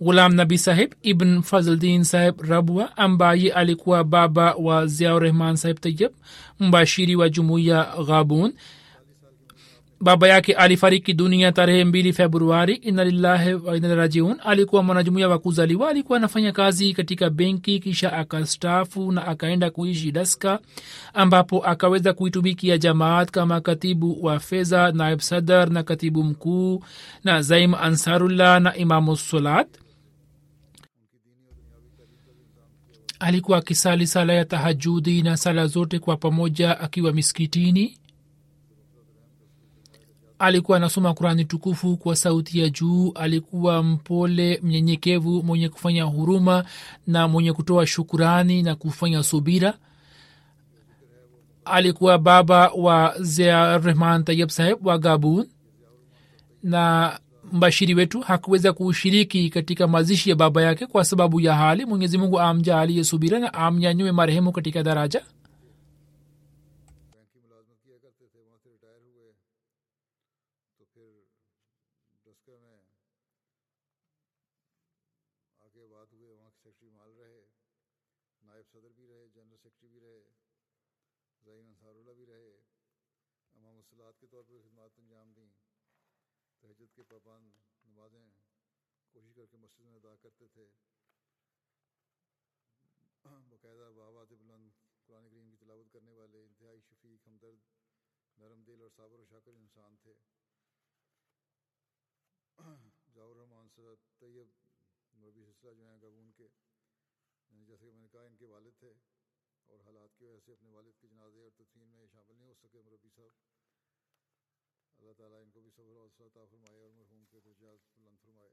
ghulam nabi saheb ibn fazldin saheb rabwa ambaye alikuwa baba wa ziaurehman saheb tayeb mbashiri wa jumuiya ghabun baba yake alifariki dunia tarehe mbili februari. Inalillahi wainarajiun alikuwa mwanajumuia wa kuzaliwa. Alikuwa anafanya kazi katika benki kisha akastafu na akaenda kuishi daska ambapo akaweza kuitumikia jamaat kama katibu wa fedha naib sadar na katibu mkuu na zaim ansarullah na imamu solat alikuwa akisali sala ya tahajudi na sala zote kwa pamoja akiwa miskitini alikuwa anasoma kurani tukufu kwa sauti ya juu alikuwa mpole mnyenyekevu mwenye kufanya huruma na mwenye kutoa shukurani na kufanya subira. Alikuwa baba wa zia tayeb saheb wa gabun na mbashiri wetu hakuweza kushiriki katika mazishi ya baba yake kwa sababu ya hali. Mwenyezi mungu amjaalie subira na amnyanyue marehemu katika daraja नरम दिल और साबर शाकर इंसान थे। जाउर Rahman sir Tayyab मरबी सिलसिला जो हैं गबून के जैसे कि मैंने कहा इनके वालिद थे और हालात की वजह से अपने वालिद के जनाजे और तदफीन में शामिल नहीं हो सके मरबी साहब। अल्लाह ताला इनको भी सब्र और फरमाए और मरहूम के दर्जात बुलंद फरमाए।